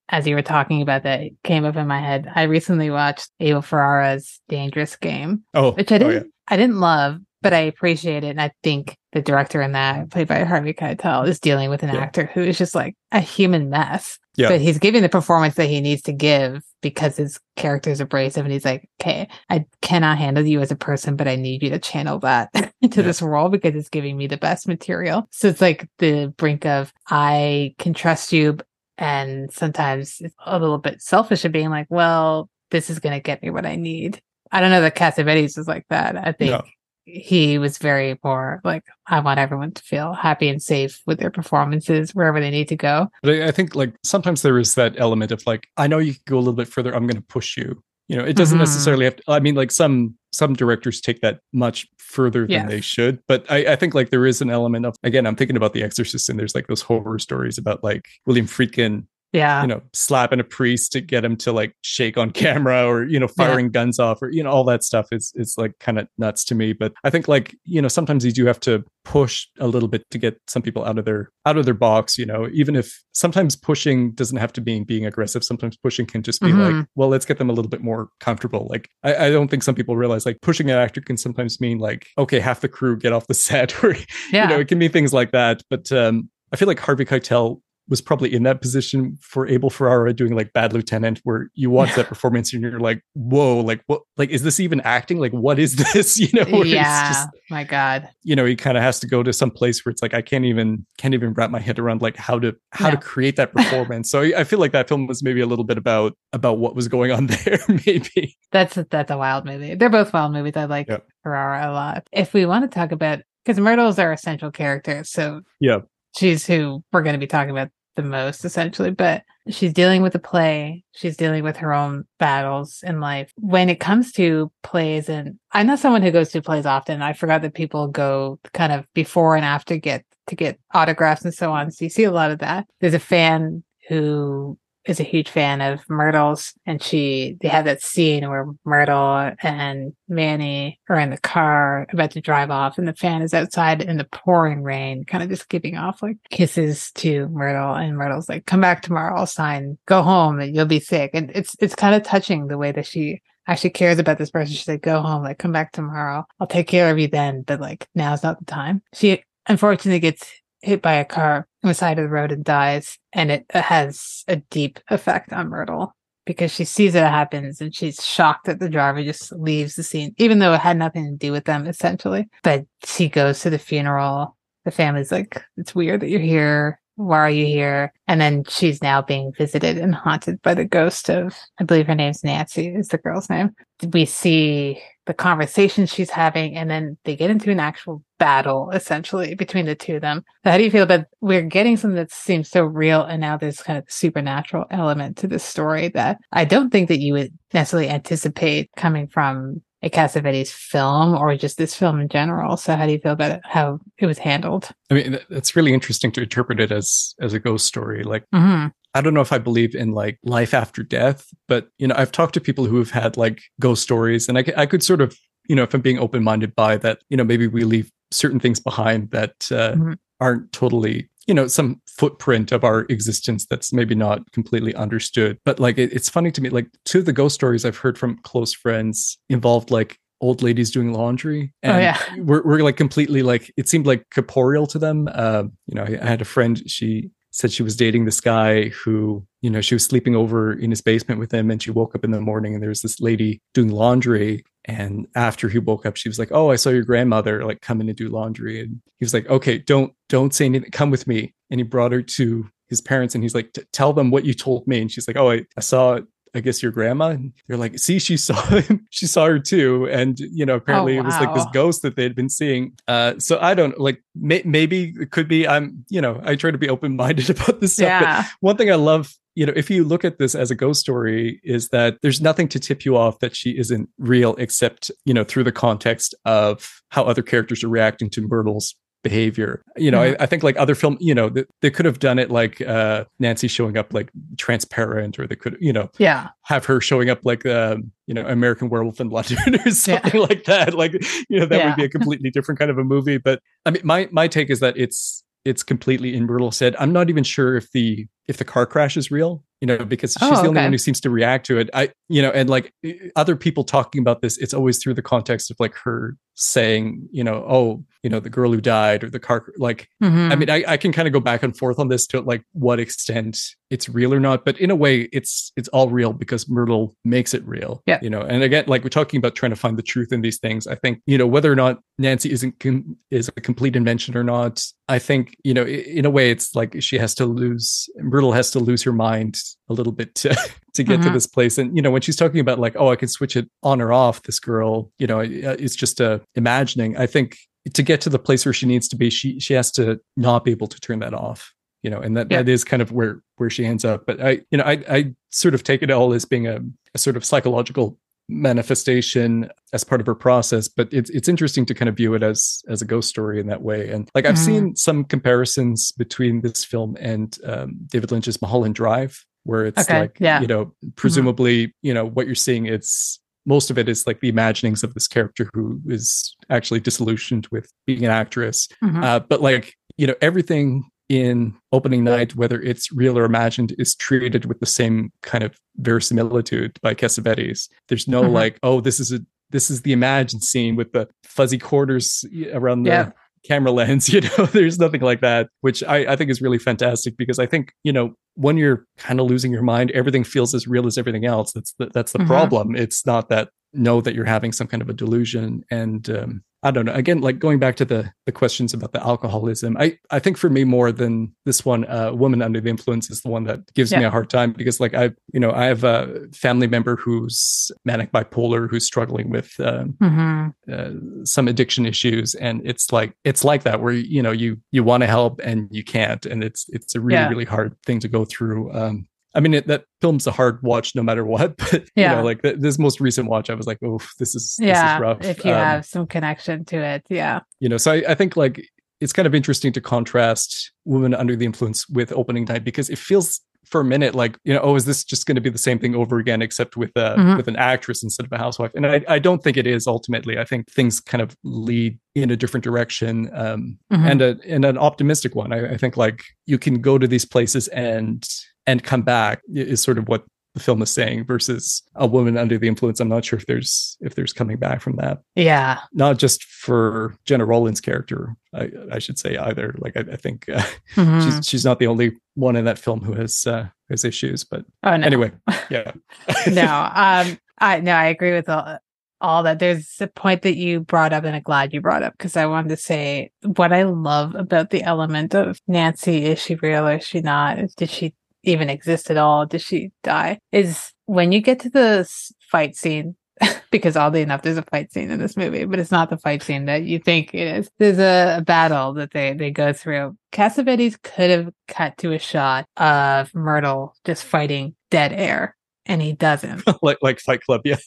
As you were talking about that it came up in my head. I recently watched Abel Ferrara's Dangerous Game. Oh, which I oh, didn't oh, yeah. I didn't love, but I appreciate it. And I think the director in that, played by Harvey Keitel, is dealing with an yeah. actor who is just like a human mess. Yeah. But he's giving the performance that he needs to give because his character is abrasive and he's like, okay, I cannot handle you as a person, but I need you to channel that (laughs) into yeah. this role because it's giving me the best material. So it's like the brink of I can trust you, and sometimes it's a little bit selfish of being like, well, this is going to get me what I need. I don't know that Cassavetes is like that. I think no. he was very more like, I want everyone to feel happy and safe with their performances wherever they need to go. But I think like sometimes there is that element of like, I know you can go a little bit further. I'm going to push you you know it doesn't mm-hmm. necessarily have to i mean like some some directors take that much further than yes. they should but I, I think like there is an element of again i'm thinking about the exorcist and there's like those horror stories about like william friedkin yeah you know slapping a priest to get him to like shake on (laughs) camera or you know firing yeah. guns off or you know all that stuff is is like kind of nuts to me but i think like you know sometimes you do have to push a little bit to get some people out of their out of their box you know even if sometimes pushing doesn't have to be being aggressive sometimes pushing can just be mm-hmm. like well let's get them a little bit more comfortable like I, I, don't think some people realize like pushing an actor can sometimes mean like okay half the crew get off the set (laughs) or yeah. you know it can be things like that but um I feel like Harvey Keitel was probably in that position for Abel Ferrara doing like Bad Lieutenant, where you watch that performance and you're like, whoa, like what, like, is this even acting? Like, what is (laughs) this? You know? Yeah. Just, my God. You know, he kind of has to go to some place where it's like, I can't even, can't even wrap my head around like how to, how no. to create that (laughs) performance. so I feel like that film was maybe a little bit about, about what was going on (laughs) there, maybe. That's, a, that's a wild movie. They're both wild movies. I like yep. Ferrara a lot. If we want to talk about, because Myrtle's our essential character. So yeah, she's who we're going to be talking about the most essentially but she's dealing with a play. She's dealing with her own battles in life. When it comes to plays and i'm not someone who goes to plays often. I forgot that people go kind of before and after get to get autographs and so on. So you see a lot of that. There's a fan who is a huge fan of Myrtle's and she they have that scene where Myrtle and Manny are in the car about to drive off and the fan is outside in the pouring rain, kind of just giving off like kisses to Myrtle and Myrtle's like, come back tomorrow, I'll sign, go home and you'll be sick. And it's it's kind of touching the way that she actually cares about this person. She's like, go home, like come back tomorrow. I'll take care of you then, but like now's not the time. She unfortunately gets hit by a car on the side of the road and dies. And it has a deep effect on Myrtle because she sees it happens and she's shocked that the driver just leaves the scene, even though it had nothing to do with them essentially. But she goes to the funeral. The family's like, it's weird that you're here why are you here? And then she's now being visited and haunted by the ghost of, I believe her name's Nancy, is the girl's name. We see the conversation she's having, and then they get into an actual battle essentially between the two of them. So how do you feel about we're getting something that seems so real, and now there's kind of supernatural element to this story that I don't think that you would necessarily anticipate coming from a Cassavetes film or just this film in general. So how do you feel about it, how it was handled? I mean, it's really interesting to interpret it as as a ghost story. Like mm-hmm. I don't know if I believe in like life after death, but you know, I've talked to people who have had like ghost stories, and I, I could sort of, you know, if I'm being open minded by that, you know, maybe we leave certain things behind that uh, mm-hmm. aren't totally you know some footprint of our existence that's maybe not completely understood but like it, it's funny to me like two of the ghost stories i've heard from close friends involved like old ladies doing laundry and oh, yeah. (laughs) we're, we're like completely like it seemed like corporeal to them uh, you know I, I had a friend she said she was dating this guy who, you know, she was sleeping over in his basement with him and she woke up in the morning and there was this lady doing laundry. And after he woke up, she was like, Oh, I saw your grandmother like come in and do laundry. And he was like, Okay, don't don't say anything, come with me. And he brought her to his parents and he's like, Tell them what you told me. And she's like, Oh, I, I saw I guess your grandma. And they're like, see, she saw (laughs) him. she saw her too. And, you know, apparently oh, wow. it was like this ghost that they'd been seeing. Uh, so I don't like, may- maybe it could be, I'm, you know, I try to be open minded (laughs) about this stuff. Yeah. But one thing I love you know, if you look at this as a ghost story, is that there's nothing to tip you off that she isn't real, except, you know, through the context of how other characters are reacting to Myrtle's behavior. You know, Mhm. I, I think like other film, you know, they, they could have done it like uh Nancy showing up like transparent, or they could, you know, Yeah. have her showing up like um, you know, American Werewolf in London (laughs) or something like that. Like, you know, that Yeah. would be a completely different kind of a movie. But I mean, my my take is that it's it's completely in Myrtle said. I'm not even sure if the if the car crash is real, you know, because she's Oh, the only one who seems to react to it. I, you know, and like other people talking about this, it's always through the context of like her saying, you know, oh, you know, the girl who died or the car, like Mhm. I mean, I, I can kind of go back and forth on this to like what extent it's real or not, but in a way, it's it's all real because Myrtle makes it real. Yeah. You know, and again, like we're talking about trying to find the truth in these things. I think you know whether or not Nancy isn't com- is a complete invention or not. I think you know, in a way, it's like she has to lose Myrtle has to lose her mind a little bit to (laughs) to get to Mhm. this place. And you know, when she's talking about like, oh, I can switch it on or off. This girl, you know, uh, it's just a imagining. I think to get to the place where she needs to be, she she has to not be able to turn that off. You know, and that, Yeah. that is kind of where where she ends up. But I, you know, I I sort of take it all as being a, a sort of psychological manifestation as part of her process but it's it's interesting to kind of view it as as a ghost story in that way and like i've Mhm. seen some comparisons between this film and um, david lynch's mulholland drive where it's Okay, like yeah. you know presumably you know what you're seeing it's most of it is like the imaginings of this character who is actually disillusioned with being an actress Mhm. uh, but like you know everything in opening night whether it's real or imagined is treated with the same kind of verisimilitude by cassavetes there's no Mhm. like oh this is a this is the imagined scene with the fuzzy quarters around the Yeah. Camera (laughs) lens you know (laughs) there's nothing like that which I, I think is really fantastic because i think you know when you're kind of losing your mind everything feels as real as everything else that's the, that's the Mhm. problem it's not that know that you're having some kind of a delusion and um I don't know. Again, like going back to the the questions about the alcoholism, I I think for me more than this one, uh, woman under the influence is the one that gives me a hard time because like I, you know, I have a family member who's manic bipolar who's struggling with um, Mhm. uh, some addiction issues, and it's like it's like that where you know you you want to help and you can't, and it's it's a really Yeah. really hard thing to go through. Um, I mean, it, that film's a hard watch no matter what, (laughs) but Yeah. you know, like th- this most recent watch, I was like, oh, this is this is rough. If you Um, have some connection to it. Yeah. you know so I, I think like it's kind of interesting to contrast women under the influence with opening night because it feels for a minute like you know oh is this just going to be the same thing over again except with uh Mhm. with an actress instead of a housewife and I, I don't think it is ultimately i think things kind of lead in a different direction um Mhm. and a and an optimistic one I, I think like you can go to these places and and come back is sort of what the film is saying versus a woman under the influence i'm not sure if there's if there's coming back from that Yeah. not just for Gena Rowlands' character, I, I should say either. Like I, I think uh, Mhm. she's she's not the only one in that film who has uh, has issues. But oh no. anyway, yeah, (laughs) no. (laughs) Um. I no. I agree with all all that. There's a point that you brought up, and I'm glad you brought up because I wanted to say what I love about the element of Nancy. Is she real or is she not? Did she even exist at all? Did she die? Is when you get to the fight scene. (laughs) because oddly enough, there's a fight scene in this movie, but it's not the fight scene that you think it is. There's a, a battle that they they go through. Cassavetes could have cut to a shot of Myrtle just fighting dead air, and he doesn't. (laughs) like like Fight Club, yeah,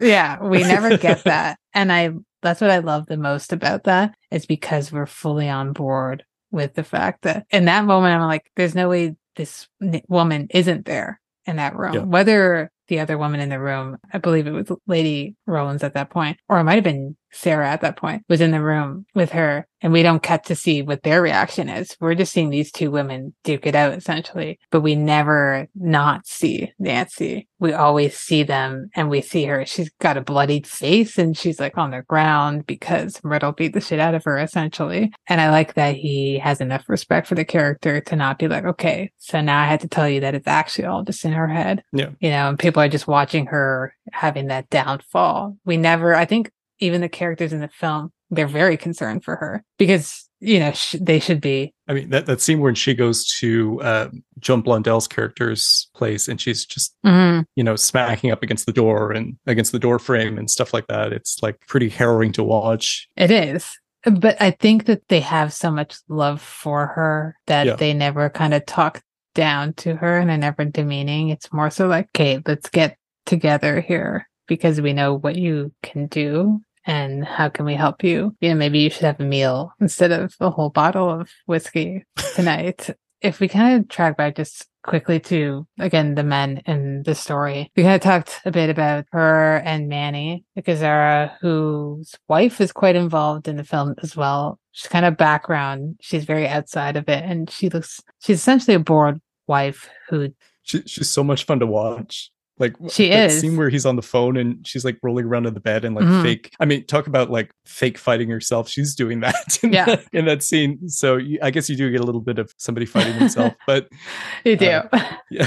Yeah, we never get (laughs) that. And I that's what I love the most about that is because we're fully on board with the fact that in that moment I'm like there's no way this woman isn't there in that room. Yeah. Whether the other woman in the room, I believe it was Lady Rowlands at that point, or it might have been Sarah at that point, was in the room with her, and we don't get to see what their reaction is. We're just seeing these two women duke it out essentially, but we never not see Nancy. We always see them and we see her. She's got a bloodied face and she's like on the ground because Myrtle beat the shit out of her essentially. And I like that he has enough respect for the character to not be like, okay, so now I had to tell you that it's actually all just in her head. Yeah. You know, and people are just watching her having that downfall. We never, I think even the characters in the film, they're very concerned for her because, you know, sh- they should be. I mean that that scene when she goes to uh, Joan Blondell's character's place and she's just you know smacking up against the door and against the door frame and stuff like that. It's like pretty harrowing to watch. It is. But I think that they have so much love for her that Yeah. they never kind of talk down to her and they're never demeaning. It's more so like, okay, let's get together here because we know what you can do and how can we help you? You know, maybe you should have a meal instead of a whole bottle of whiskey tonight. (laughs) if we kind of track back just quickly to again the men in the story. We kind of talked a bit about her and Manny Gazzara, whose wife is quite involved in the film as well. She's kind of background. She's very outside of it, and she looks. She's essentially a bored wife who. She, she's so much fun to watch. Like she that is scene where he's on the phone and she's like rolling around in the bed and like mm-hmm. fake. I mean, talk about like fake fighting herself. She's doing that (laughs) in, yeah. that, in that scene. So you, I guess you do get a little bit of somebody fighting himself, (laughs) but you do. (laughs) Uh, yeah,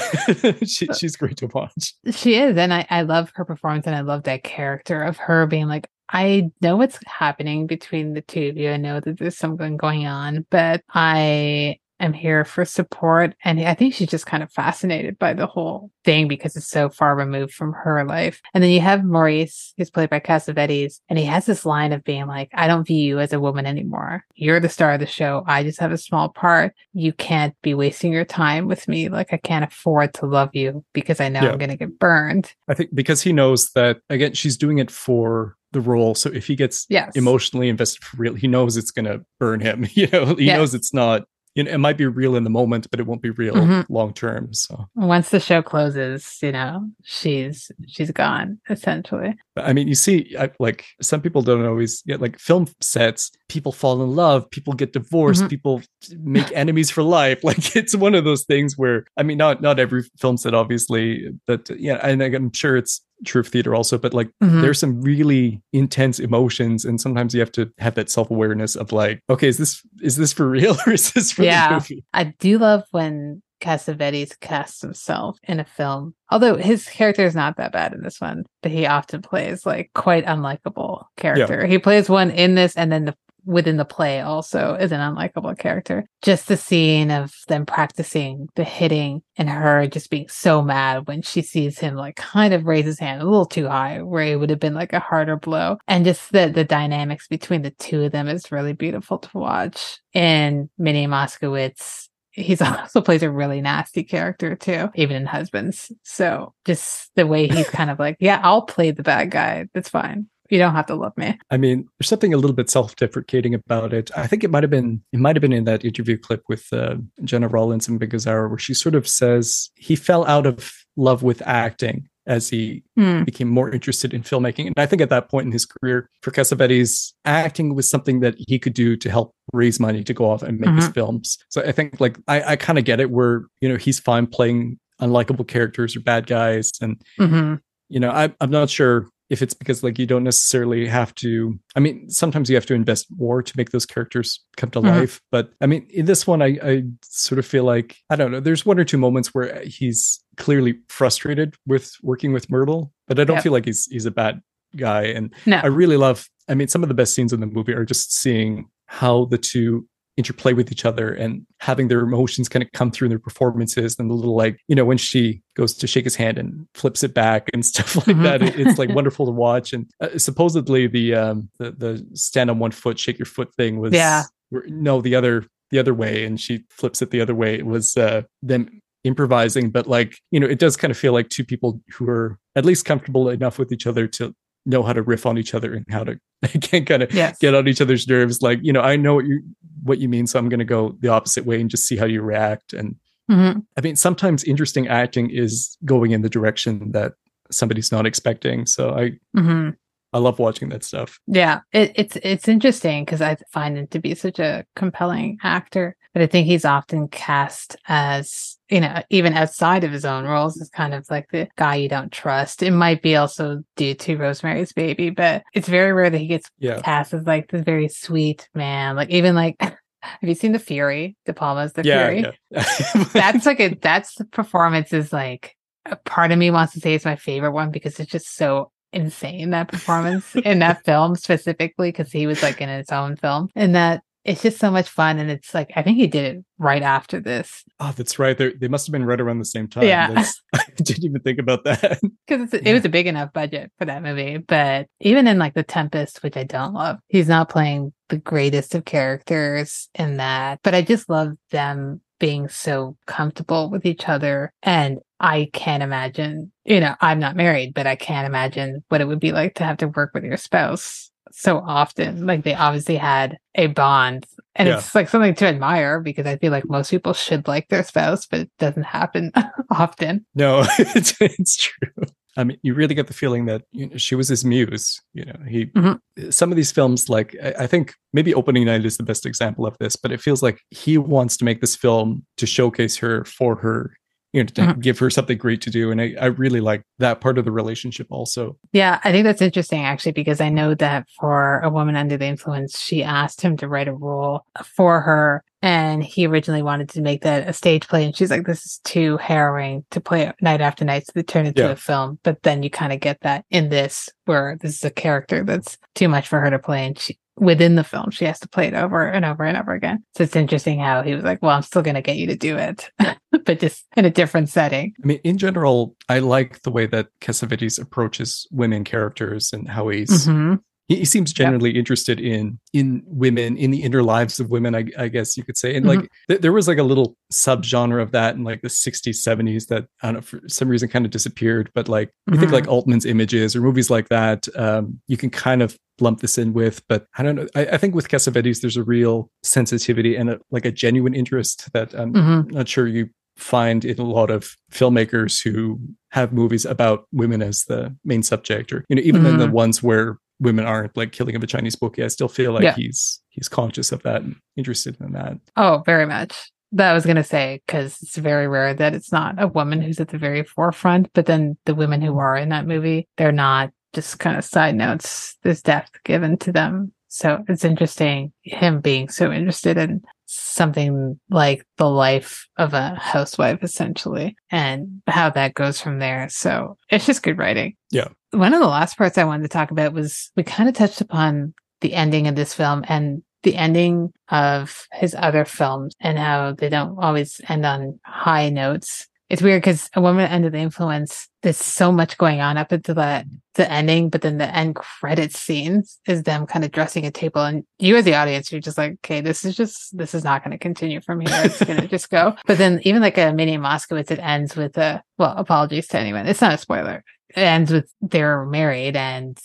she, she's great to watch. She is, and I I love her performance and I love that character of her being like, I know what's happening between the two of you. I know that there's something going on, but I am here for support. And I think she's just kind of fascinated by the whole thing because it's so far removed from her life. And then you have Maurice, who's played by Cassavetes, and he has this line of being like, I don't view you as a woman anymore. You're the star of the show. I just have a small part. You can't be wasting your time with me. Like, I can't afford to love you because I know yeah. I'm going to get burned. I think because he knows that, again, she's doing it for the role. So if he gets yes. emotionally invested for real, he knows it's going to burn him. (laughs) You know, he yes. knows it's not you know, it might be real in the moment, but it won't be real mm-hmm. long term. So once the show closes, you know, she's she's gone essentially. I mean, you see, I, like some people don't always get like film sets. People fall in love, people get divorced, mm-hmm. people make enemies for life. (laughs) Like it's one of those things where I mean, not not every film set, obviously, but yeah, and I'm sure it's true of theater also but like mm-hmm. there's some really intense emotions and sometimes you have to have that self-awareness of like okay is this is this for real (laughs) or is this for yeah, the movie i do love when Cassavetes casts himself in a film. Although his character is not that bad in this one, but he often plays like quite unlikable character. Yeah. He plays one in this and then the within the play also is an unlikable character. Just the scene of them practicing the hitting and her just being so mad when she sees him like kind of raise his hand a little too high where it would have been like a harder blow. And just the the dynamics between the two of them is really beautiful to watch. And Minnie Moskowitz he's (laughs) also plays a really nasty character too, even in Husbands. So just the way he's kind of like, yeah, I'll play the bad guy. That's fine. You don't have to love me. I mean, there's something a little bit self-deprecating about it. I think it might have been it might have been in that interview clip with uh, Gena Rowlands and Ben Gazzara where she sort of says he fell out of love with acting as he mm. became more interested in filmmaking. And I think at that point in his career, for Cassavetes, acting was something that he could do to help raise money to go off and make mm-hmm. his films. So I think like I, I kind of get it where, you know, he's fine playing unlikable characters or bad guys. And mm-hmm. you know, I, I'm not sure if it's because like you don't necessarily have to i mean sometimes you have to invest more to make those characters come to mm-hmm. life but i mean in this one I, I sort of feel like i don't know there's one or two moments where he's clearly frustrated with working with myrtle but i don't yep. feel like he's he's a bad guy and no. i really love i mean some of the best scenes in the movie are just seeing how the two interplay with each other and having their emotions kind of come through in their performances and the little like you know when she goes to shake his hand and flips it back and (laughs) stuff like mm-hmm. that it's like (laughs) wonderful to watch. And uh, supposedly the um the, the stand on one foot shake your foot thing was yeah. no the other the other way and she flips it the other way it was uh them improvising. But like you know it does kind of feel like two people who are at least comfortable enough with each other to know how to riff on each other and how to (laughs) can kind of yes. get on each other's nerves. Like, you know, I know what you what you mean, so I'm going to go the opposite way and just see how you react. And mm-hmm. I mean, sometimes interesting acting is going in the direction that somebody's not expecting. So I mm-hmm. I love watching that stuff. Yeah, it, it's it's interesting because I find him to be such a compelling actor, but I think he's often cast as you know even outside of his own roles as kind of like the guy you don't trust. It might be also due to Rosemary's Baby, but it's very rare that he gets yeah. cast as like this very sweet man. Like even like. (laughs) Have you seen the Fury? De Palma's the yeah, Fury. Yeah. (laughs) that's like a that's the performance is like a part of me wants to say it's my favorite one because it's just so insane that performance in that film specifically because he was like in his own film and that it's just so much fun and it's like i think he did it right after this oh that's right They're, they must have been right around the same time yeah (laughs) i didn't even think about that because yeah. it was a big enough budget for that movie but even in like the tempest which i don't love he's not playing the greatest of characters in that but i just love them being so comfortable with each other. And I can't imagine, you know, I'm not married, but I can't imagine what it would be like to have to work with your spouse so often. Like they obviously had a bond. And yeah. it's like something to admire because I feel like most people should like their spouse, but it doesn't happen (laughs) often. No, (laughs) it's, it's true. I mean, you really get the feeling that you know, she was his muse. You know, he mm-hmm. some of these films, like I, I, think maybe Opening Night is the best example of this, but it feels like he wants to make this film to showcase her for her you know, to mm-hmm. give her something great to do. And I, I really like that part of the relationship also. Yeah, I think that's interesting actually, because I know that for a woman under the influence, she asked him to write a role for her. And he originally wanted to make that a stage play. And she's like, this is too harrowing to play night after night. So they turn into yeah. a film. But then you kind of get that in this, where this is a character that's too much for her to play. And she, within the film. She has to play it over and over and over again. So it's interesting how he was like, well, I'm still going to get you to do it, (laughs) but just in a different setting. I mean, in general, I like the way that Cassavetes approaches women characters and how he's mm-hmm he, he seems generally yep. interested in in women in the inner lives of women I, I guess you could say and mm-hmm. like th- there was like a little subgenre of that in like the 60s 70s that i don't know for some reason kind of disappeared but like mm-hmm. you think like mm-hmm. altman's images or movies like that um, you can kind of lump this in with but i don't know i, I think with cassavetes there's a real sensitivity and a, like a genuine interest that i'm mm-hmm. not sure you find in a lot of filmmakers who have movies about women as the main subject or you know even mm-hmm. in the ones where women aren't like killing of a Chinese bookie. I still feel like yeah. he's he's conscious of that and interested in that. Oh, very much. That I was gonna say because it's very rare that it's not a woman who's at the very forefront, but then the women who are in that movie, they're not just kind of side notes. this depth given to them. So it's interesting him being so interested in something like the life of a housewife essentially and how that goes from there. So it's just good writing. Yeah. One of the last parts I wanted to talk about was we kind of touched upon the ending of this film and the ending of his other films and how they don't always end on high notes it's weird because a woman under the influence there's so much going on up until the the ending but then the end credit scenes is them kind of dressing a table and you as the audience you're just like okay this is just this is not going to continue from here. It's going (laughs) to just go. But then even like a Minnie Moskowitz it ends with a well apologies to anyone it's not a spoiler. It ends with they're married and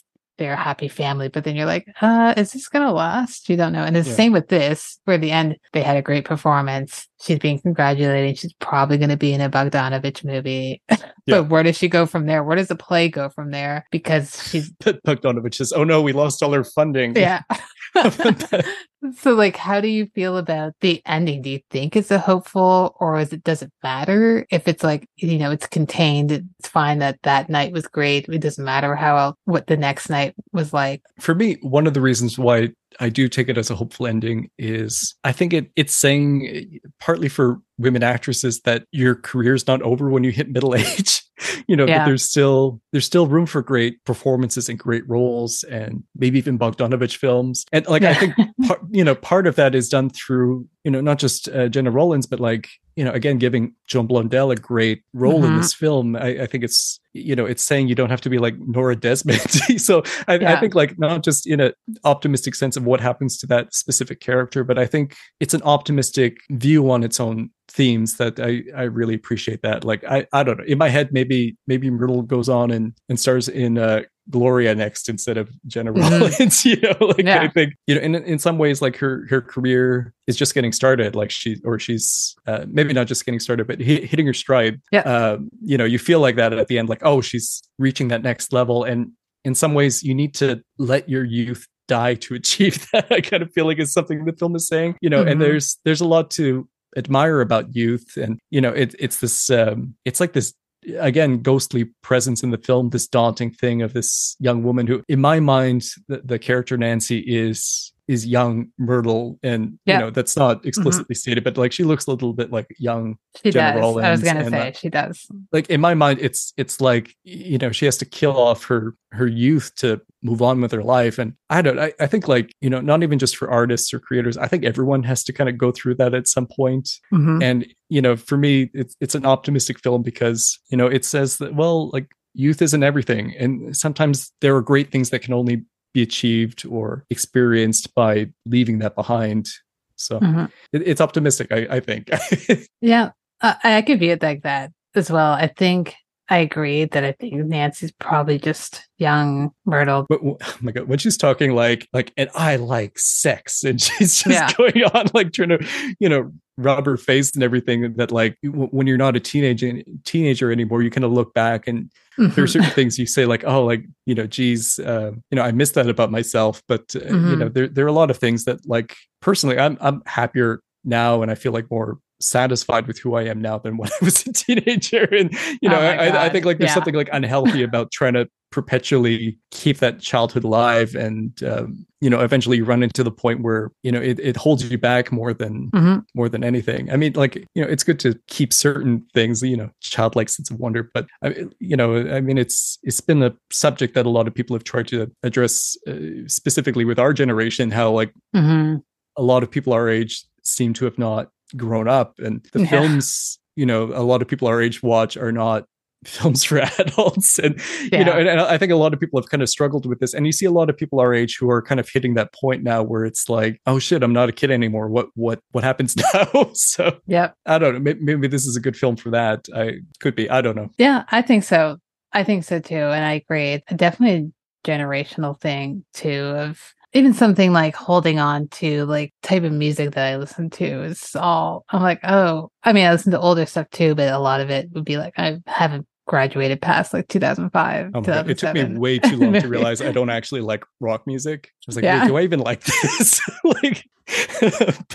they're a happy family, but then you're like, uh, is this gonna last? You don't know. And it's yeah. the same with this, where the end they had a great performance. She's being congratulated. She's probably gonna be in a Bogdanovich movie. (laughs) but where does she go from there? Where does the play go from there? Because she's (laughs) Bogdanovich says, Oh no, we lost all our funding. Yeah. (laughs) (laughs) so like how do you feel about the ending? Do you think it's a hopeful or is it does it matter? If it's like you know it's contained it's fine that that night was great. It doesn't matter how what the next night was like. For me one of the reasons why I do take it as a hopeful ending is I think it it's saying partly for women actresses that your career's not over when you hit middle (laughs) age. you know, yeah. there's still there's still room for great performances and great roles and maybe even Bogdanovich films. And like yeah. I think (laughs) part, you know part of that is done through you know not just uh, Gena Rowlands but like you know again giving Joan Blondell a great role mm-hmm. in this film. I, I think it's you know it's saying you don't have to be like Norma Desmond. (laughs) so I, yeah. I, think like not just in an optimistic sense of what happens to that specific character, but I think it's an optimistic view on its own themes that I I really appreciate that. Like I I don't know in my head maybe maybe Myrtle goes on and and stars in uh Gloria next instead of Gena mm-hmm. (laughs) You know, like yeah. I think you know, in in some ways, like her her career is just getting started. Like she or she's uh, maybe not just getting started, but hit, hitting her stride. Yeah. Uh, you know, you feel like that at the end, like oh, she's reaching that next level. And in some ways, you need to let your youth die to (laughs) achieve that. I kind of feel like is something the film is saying. You know, mm-hmm. and there's there's a lot to admire about youth. And you know it, it's this um it's like this again ghostly presence in the film this daunting thing of this young woman who in my mind the, the character nancy is is young myrtle and you know that's not mm-hmm. explicitly mm-hmm. stated but like she looks a little bit like young she does Rowlands i was gonna say uh, she does like in my mind it's it's like you know she has to kill off her her youth to move on with her life and i don't I, I think like you know not even just for artists or creators i think everyone has to kind of go through that at some point. Mm-hmm. and you know for me it's it's an optimistic film because you know it says that well like youth isn't everything and sometimes there are great things that can only be achieved or experienced by leaving that behind So mm-hmm. it, it's optimistic, I, I think. (laughs) yeah, uh, I could view it like that as well. I think I agree that I think Nancy's probably just young Myrtle. But oh my god, when she's talking like like and I like sex, (laughs) and she's just yeah. going on like trying to, you know, rub her face and everything. That like when you're not a teenager teenager anymore, you kind of look back and mm-hmm. there are certain things you say like, oh, like you know, geez, uh, you know, I missed that about myself. But uh, mm-hmm. you know, there there are a lot of things that like personally, I'm I'm happier now and I feel like more satisfied with who I am now than when I was a teenager. (laughs) And you know, oh I, I, think like there's yeah. something like unhealthy (laughs) about trying to perpetually keep that childhood alive, and um, you know, eventually you run into the point where you know it, it holds you back more than mm-hmm. more than anything. I mean, like you know, it's good to keep certain things, you know, childlike sense of wonder, but I, you know, I mean, it's it's been a subject that a lot of people have tried to address, uh, specifically with our generation, how like. Mm-hmm. A lot of people our age seem to have not grown up. And the yeah. films you know a lot of people our age watch are not (laughs) films for adults. And yeah. you know and, and, i think a lot of people have kind of struggled with this. And you see a lot of people our age who are kind of hitting that point now where it's like oh shit i'm not a kid anymore. What what what happens (laughs) now? So yeah i don't know. Maybe, maybe this is a good film for that. I could be. I don't know. Yeah i think so. I think so too. And i agree. Definitely generational thing too of even something like holding on to like type of music that I listen to is all I'm like, oh, I mean, I listen to older stuff too, but a lot of it would be like I haven't graduated past like 2005. Oh it took me way too long to (laughs) realize I don't actually like rock music. I was like, yeah. do I even like (laughs) this? (laughs) like,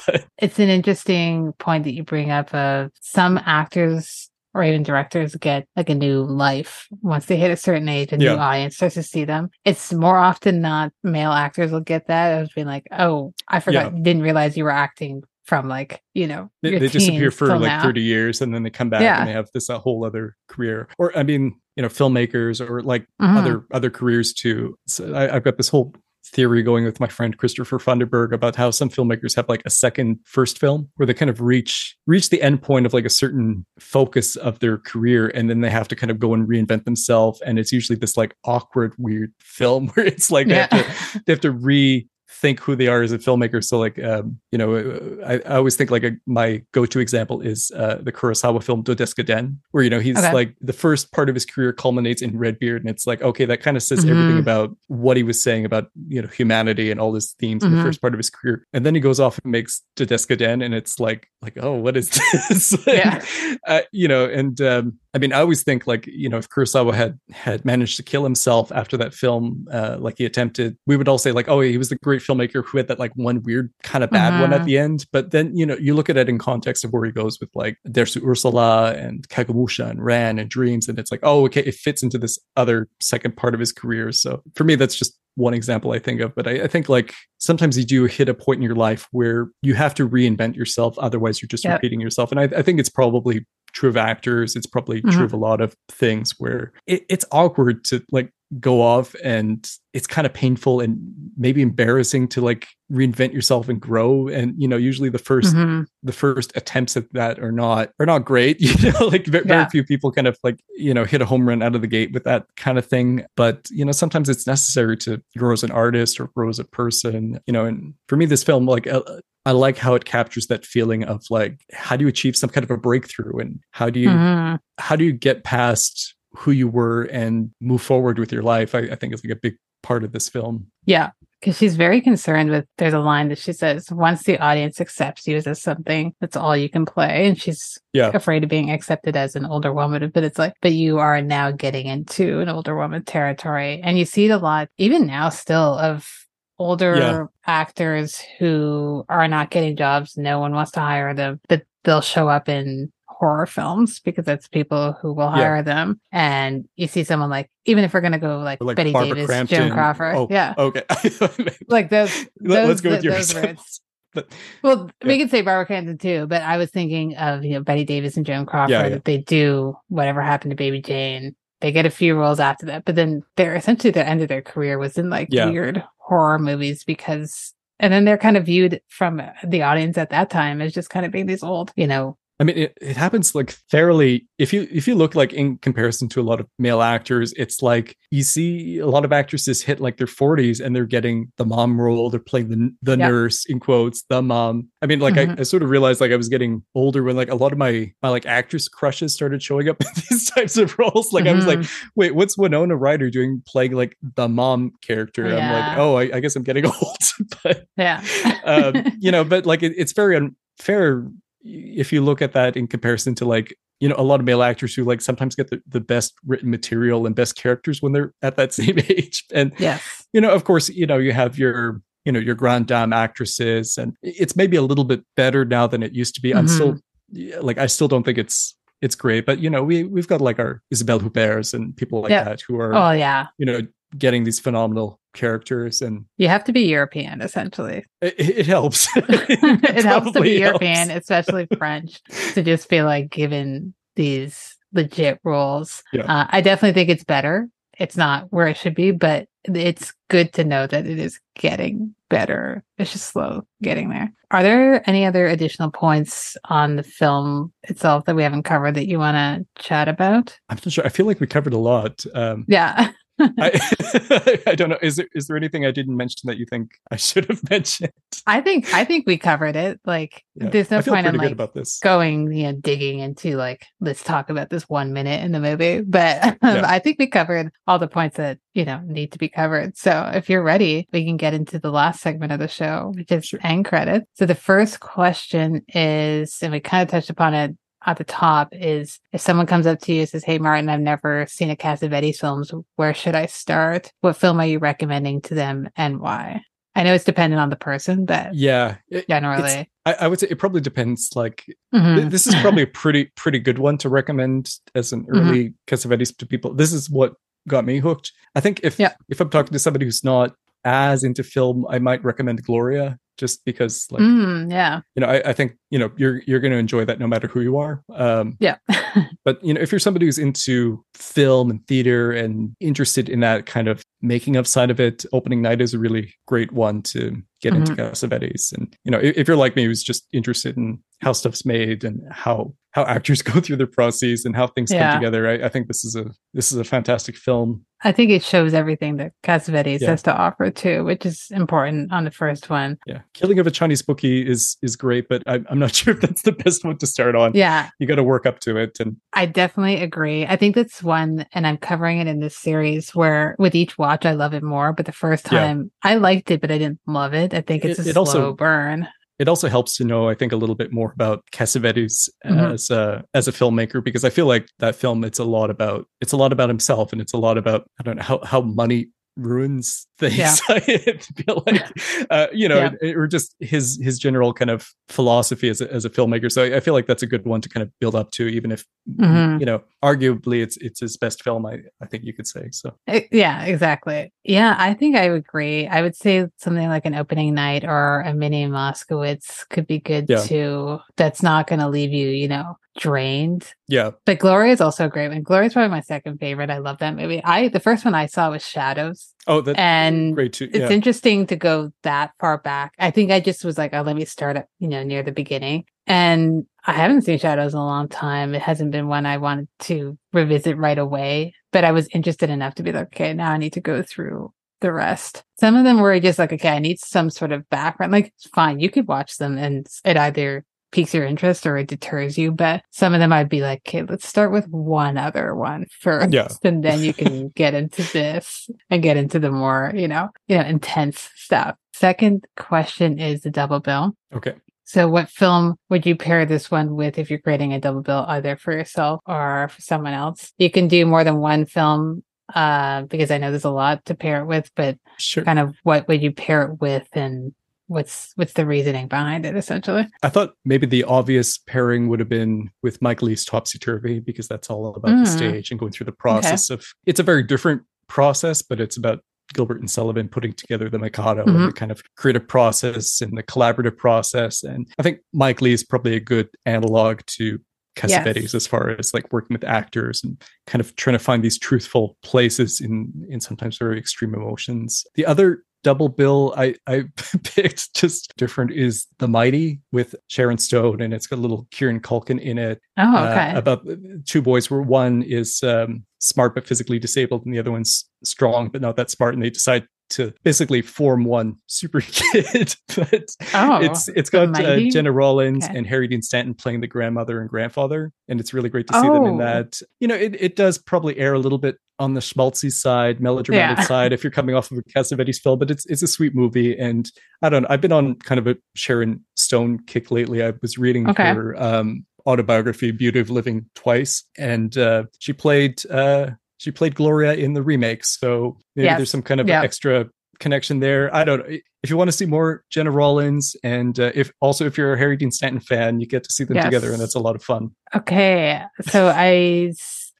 but... it's an interesting point that you bring up of some actors or even directors get like a new life once they hit a certain age, a yeah. new audience starts to see them. It's more often not male actors will get that. I was being like, oh, I forgot, yeah. didn't realize you were acting from like you know they, they disappear for like now. 30 years and then they come back yeah. and they have this a whole other career or i mean you know filmmakers or like mm-hmm. other other careers too so I, have got this whole theory going with my friend Christopher Funderburg about how some filmmakers have like a second first film where they kind of reach reach the end point of like a certain focus of their career and then they have to kind of go and reinvent themselves and it's usually this like awkward weird film (laughs) where it's like yeah. they, have to, they have to re think who they are as a filmmaker. So like, um, you know, I, I, always think like a, my go-to example is uh, the Kurosawa film Dodes'ka-den, where, you know, he's okay. like the first part of his career culminates in Redbeard. And it's like, okay, that kind of says mm-hmm. everything about what he was saying about, you know, humanity and all his themes mm-hmm. in the mm-hmm. first part of his career. And then he goes off and makes Dodes'ka-den. And it's like, like, oh, what is (laughs) this? yeah. (laughs) Uh, you know, and um, I mean, I always think like you know, if Kurosawa had had managed to kill himself after that film, uh, like he attempted, we would all say like, oh, he was the great filmmaker who had that like one weird kind of bad one at mm-hmm. the end. But then you know, you look at it in context of where he goes with like Dersu Uzala and Kagemusha and Ran and Dreams, and it's like, oh, okay, it fits into this other second part of his career. So for me, that's just one example I think of, but I, I, think like sometimes you do hit a point in your life where you have to reinvent yourself. Otherwise, you're just yep. repeating yourself. And I, I, think it's probably true of actors. It's probably mm-hmm. true of a lot of things where it, it's awkward to like go off and it's kind of painful and maybe embarrassing to like reinvent yourself and grow and you know usually the 1st mm-hmm. the first attempts at that are not are not great (laughs) you know like very, yeah. very few people kind of like you know hit a home run out of the gate with that kind of thing but you know sometimes it's necessary to grow as an artist or grow as a person you know and for me this film like uh, I like how it captures that feeling of like how do you achieve some kind of a breakthrough? And how do you mm-hmm. how do you get past who you were and move forward with your life? I, I think is like a big part of this film. Yeah because she's very concerned with there's a line that she says once the audience accepts you as something that's all you can play. And she's yeah. afraid of being accepted as an older woman but it's like but you are now getting into an older woman territory. And you see it a lot even now still of older yeah. actors who are not getting jobs no one wants to hire them but they'll show up in horror films because that's people who will hire yeah. them. And you see someone like, even if we're going to go like, like Bette Barbara Davis, Crampton. Joan Crawford. Oh, yeah. Okay. (laughs) like those, those, Let's go with those. But, well, yeah. we could say Barbara Crampton too, but I was thinking of, you know, Bette Davis and Joan Crawford. Yeah, yeah. They do whatever happened to Baby Jane. They get a few roles after that, but then they're essentially the end of their career was in like weird horror movies because and then they're kind of viewed from the audience at that time as just kind of being these old, you know, I mean, it, it happens like fairly. If you if you look like in comparison to a lot of male actors, it's like you see a lot of actresses hit like their forties and they're getting the mom role. They're playing the the nurse in quotes, the mom. I mean, like Mhm. I, I sort of realized like I was getting older when like a lot of my my like actress crushes started showing up (laughs) in these types of roles. Like I was like, Mhm. wait, what's Winona Ryder doing playing like the mom character? I'm like, oh, I, I guess I'm getting (laughs) old, (laughs) but yeah. um, you know, but like it, it's very unfair if you look at that in comparison to like you know a lot of male actors who like sometimes get the, the best written material and best characters when they're at that (laughs) same age and yes. you know of course you know you have your you know your grand dame actresses and it's maybe a little bit better now than it used to be i'm mm-hmm. still like i still don't think it's it's great but you know we we've got like our Isabelle Hupperts and people like Yeah. that who are Oh yeah. you know getting these phenomenal characters and You have to be European essentially. it, it helps (laughs) (laughs) it helps to be helps. European, especially (laughs) French, to just be like given these legit roles. Yeah. Uh, I definitely think it's better. It's not where it should be, but it's good to know that it is getting better. It's just slow getting there. Are there any other additional points on the film itself that we haven't covered that you want to chat about? I'm not sure. I feel like we covered a lot. Um, Yeah. I, (laughs) (laughs) I don't know. Is there is there anything I didn't mention that you think I should have (laughs) mentioned? I think I think we covered it. Like Yeah. there's no point in like about this. going, you know, digging into like, let's talk about this one minute in the movie. But um, Yeah. I think we covered all the points that, you know, need to be covered. So if you're ready, we can get into the last segment of the show, which is Sure. end credits. So the first question is, and we kind of touched upon it at the top, is if someone comes up to you and says, Hey, Martin, I've never seen a Cassavetes films. Where should I start? What film are you recommending to them and why? I know it's dependent on the person, but Yeah, it- generally. I, I would say it probably depends. Like Mhm. th- this is (laughs) probably a pretty pretty good one to recommend as an Mm-hmm. early Cassavetes to people. This is what got me hooked. I think if Yeah. if I'm talking to somebody who's not as into film, I might recommend Gloria just because like Mm, yeah. you know I, I think you know you're you're going to enjoy that no matter who you are. Um, Yeah. (laughs) but you know if you're somebody who's into film and theater and interested in that kind of making of side of it opening night is a really great one to get into Mm-hmm. Cassavetes and you know if, if you're like me who's just interested in how stuff's made and how how actors (laughs) go through their processes and how things Yeah. come together I, I think this is a this is a fantastic film I think it shows everything that Cassavetes Yeah. has to offer too, which is important on the first one. yeah killing of a chinese bookie is is great but I, i'm not (laughs) sure if that's the best one to start on Yeah, you got to work up to it and I definitely agree. I think that's one, and I'm covering it in this series where with each watch I love it more. But the first Yeah. time I liked it, but I didn't love it. I think it's It- a it slow also- burn. it also helps to know, I think, a little bit more about Cassavetes Mhm. as a as a filmmaker because I feel like that film it's a lot about it's a lot about himself and it's a lot about I don't know how how money ruins things. Yeah. (laughs) I feel like uh, you know, Yeah. or just his his general kind of philosophy as a, as a filmmaker. So I, I feel like that's a good one to kind of build up to, even if Mhm. you know, arguably it's it's his best film. I I think you could say so. Yeah, exactly. Yeah, I think I would agree. I would say something like an opening night or a Minnie Moskowitz could be good too. That's not going to leave you, you know, drained. Yeah, But Gloria is also a great one. Gloria is probably my second favorite. I love that movie. I the first one I saw was Shadows, oh, that's and great too. it's interesting to go that far back. I think I just was like, oh, let me start at you know near the beginning. And I haven't seen Shadows in a long time. It hasn't been one I wanted to revisit right away, but I was interested enough to be like, okay, now I need to go through the rest. Some of them were just like, okay, I need some sort of background. Like, fine, you could watch them and it either piques your interest or it deters you. But some of them I'd be like, okay, let's start with one other one first. Yeah. (laughs) And then you can (laughs) get into this and get into the more, you know, you know, intense stuff. Second question is the double bill. okay. So what film would you pair this one with if you're creating a double bill either for yourself or for someone else? You can do more than one film uh because I know there's a lot to pair it with, but Sure. kind of what would you pair it with and what's what's the reasoning behind it essentially? I thought maybe the obvious pairing would have been with Mike Leigh's Topsy Turvy because that's all about Mm. the stage and going through the process of. It's a very different process, but it's about Gilbert and Sullivan putting together the Mikado Mhm. and the kind of creative process and the collaborative process. And I think Mike Leigh is probably a good analog to Cassavetes Yes. as far as like working with actors and kind of trying to find these truthful places in in sometimes very extreme emotions. The other double bill I I (laughs) picked just different is The Mighty with Sharon Stone, and it's got a little Kieran Culkin in it. Oh, okay. Uh, about two boys where one is um, smart but physically disabled, and the other one's strong but not that smart, and they decide to basically form one super (laughs) kid. but Oh, it's it's got uh, Gena Rowlands Okay. and Harry Dean Stanton playing the grandmother and grandfather, and it's really great to see them in Oh. that. You know, it it does probably air a little bit on the schmaltzy side, melodramatic Yeah. (laughs) side if you're coming off of a Cassavetes film, but it's it's a sweet movie, and I don't know. I've been on kind of a Sharon Stone kick lately. I was reading Okay. her um, autobiography, Beauty of Living, twice, and uh, she played uh, she played Gloria in the remake. So maybe Yes. there's some kind of Yeah. extra connection there. I don't know. If you want to see more Gena Rowlands, and uh, if also if you're a Harry Dean Stanton fan, you get to see them Yes. together, and that's a lot of fun. Okay, so I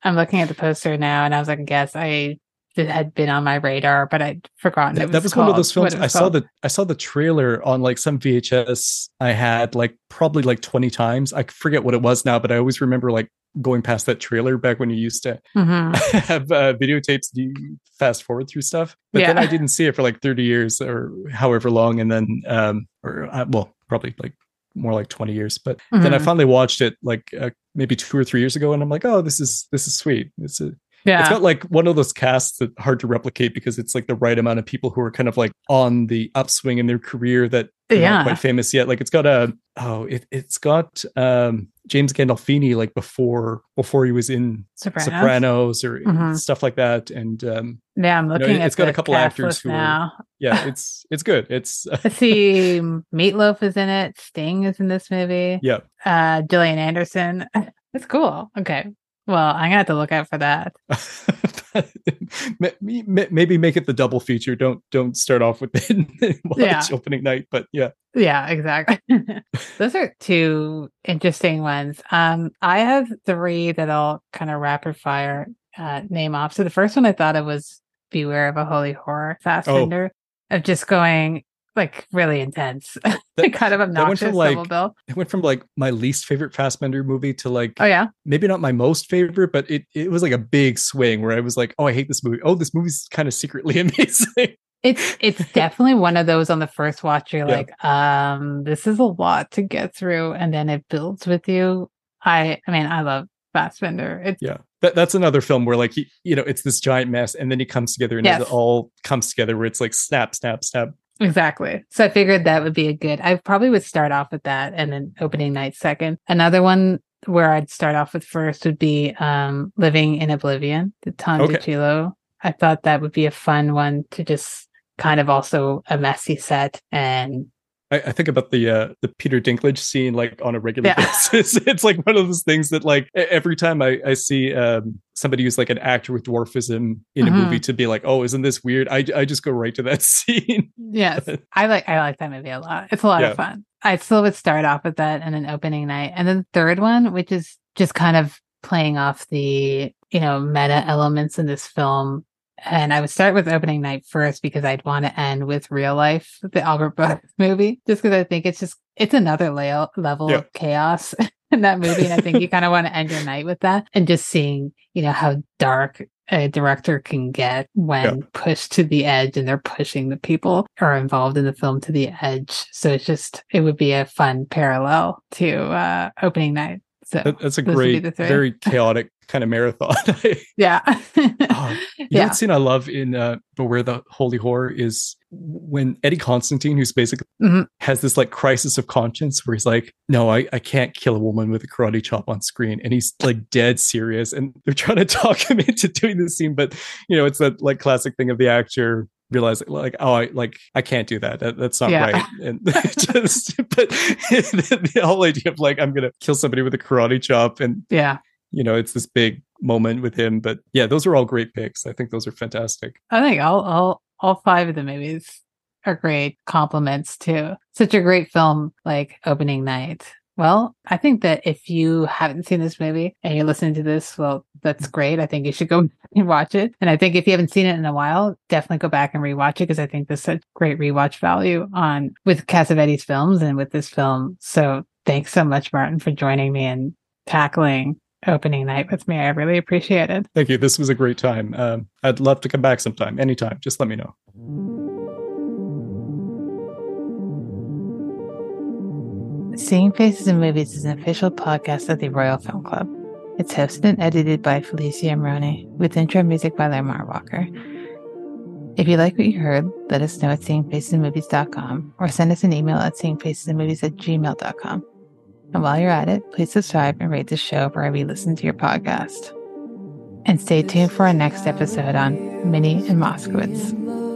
I'm looking at the poster now, and I was like, guess I it had been on my radar, but I'd forgotten. That, it that was called, one of those films. I was saw the I saw the trailer on like some VHS I had like probably like 20 times. I forget what it was now, but I always remember like going past that trailer back when you used to Mhm. (laughs) have uh, videotapes do you fast forward through stuff but then i didn't see it for like 30 years or however long and then um or uh, well probably like more like 20 years but then i Mhm. finally watched it like uh, maybe two or three years ago and i'm like oh this is this is sweet it's a Yeah, it's got like one of those casts that hard to replicate because it's like the right amount of people who are kind of like on the upswing in their career that Yeah. not quite famous yet. Like it's got a oh it it's got um James Gandolfini like before before he was in Sopranos. Sopranos or Mhm. stuff like that. And um Yeah, I'm know, looking it's at got a couple actors who are- yeah, it's it's good. It's (laughs) I see Meatloaf is in it. Sting is in this movie. yeah. Uh, Gillian Anderson. (laughs) That's cool. Okay. Well, I'm gonna have to look out for that. (laughs) Ma- ma- Maybe make it the double feature. Don't don't start off with (laughs) it Yeah. opening night. But yeah, Yeah, exactly. (laughs) Those are two interesting ones. Um, I have three that I'll kind of rapid fire uh, name off. So the first one I thought it was Beware of a Holy Whore Fassbinder of just going like really intense, (laughs) That- kind of went from, obnoxious like, double bill. it went from like my least favorite Fassbinder movie to like Oh yeah, maybe not my most favorite, but it it was like a big swing where I was like, oh, I hate this movie. Oh, this movie's kind of secretly (laughs) amazing. it's it's (laughs) definitely one of those on the first watch you're Yeah. like, um, this is a lot to get through, and then it builds with you. I I mean, I love Fassbinder. It's yeah, that, that's another film where like he, you know, it's this giant mess, and then he comes together and Yes. it all comes together where it's like snap, snap, snap. Exactly. So I figured that would be a good. I probably would start off with that and then opening night second. Another one where I'd start off with first would be um Living in Oblivion, the Tom Okay. DiCillo. I thought that would be a fun one to just kind of also a messy set and I, I think about the uh, the Peter Dinklage scene like on a regular Yeah. (laughs) basis. It's like one of those things that like every time I, I see um, somebody who's like an actor with dwarfism in a Mhm. movie to be like, oh, isn't this weird? I, I just go right to that (laughs) scene. yes, (laughs) I like I like that movie a lot. It's a lot Yeah. of fun. I still would start off with that and then opening night. And then the third one, which is just kind of playing off the, you know, meta elements in this film. And I would start with opening night first because I'd want to end with real life, the Albert Brooks (laughs) movie, just because I think it's just, it's another level of chaos (laughs) in that movie. And I think you (laughs) kind of want to end your night with that and just seeing, you know, how dark a director can get when pushed to the edge and they're pushing the people who are involved in the film to the edge. So it's just, it would be a fun parallel to uh, opening night. So That, that's a those would be great, very (laughs) chaotic kind of marathon. (laughs) yeah. Oh, (laughs) You know yeah. what scene I love in uh, Beware the Holy Whore is when Eddie Constantine, who's basically Mhm. has this like crisis of conscience where he's like, no, I, I can't kill a woman with a karate chop on screen. And he's like dead serious. And they're trying to talk him into doing this scene. But, you know, it's that like classic thing of the actor realizing like, oh, I like, I can't do that. that that's not Yeah. right. (laughs) And (laughs) just, but (laughs) the whole idea of like, I'm going to kill somebody with a karate chop and Yeah. you know, it's this big moment with him. But yeah, those are all great picks. I think those are fantastic. I think all, all, all five of the movies are great compliments to such a great film like opening night. Well, I think that if you haven't seen this movie and you're listening to this, well, that's great. I think you should go (laughs) and watch it. And I think if you haven't seen it in a while, definitely go back and rewatch it because I think there's such great rewatch value on with Cassavetes films and with this film. So thanks so much, Martin, for joining me and tackling opening night with me. I really appreciate it. Thank you. This was a great time. Um, I'd love to come back sometime, anytime. Just let me know. Seeing Faces in Movies is an official podcast of the Royal Film Club. It's hosted and edited by Felicia Amroni, with intro music by Lamar Walker. If you like what you heard, let us know at seeingfacesinmovies.com or send us an email at seeingfacesinmovies at gmail.com. And while you're at it, please subscribe and rate the show wherever you listen to your podcast. And stay tuned for our next episode on Minnie and Moskowitz.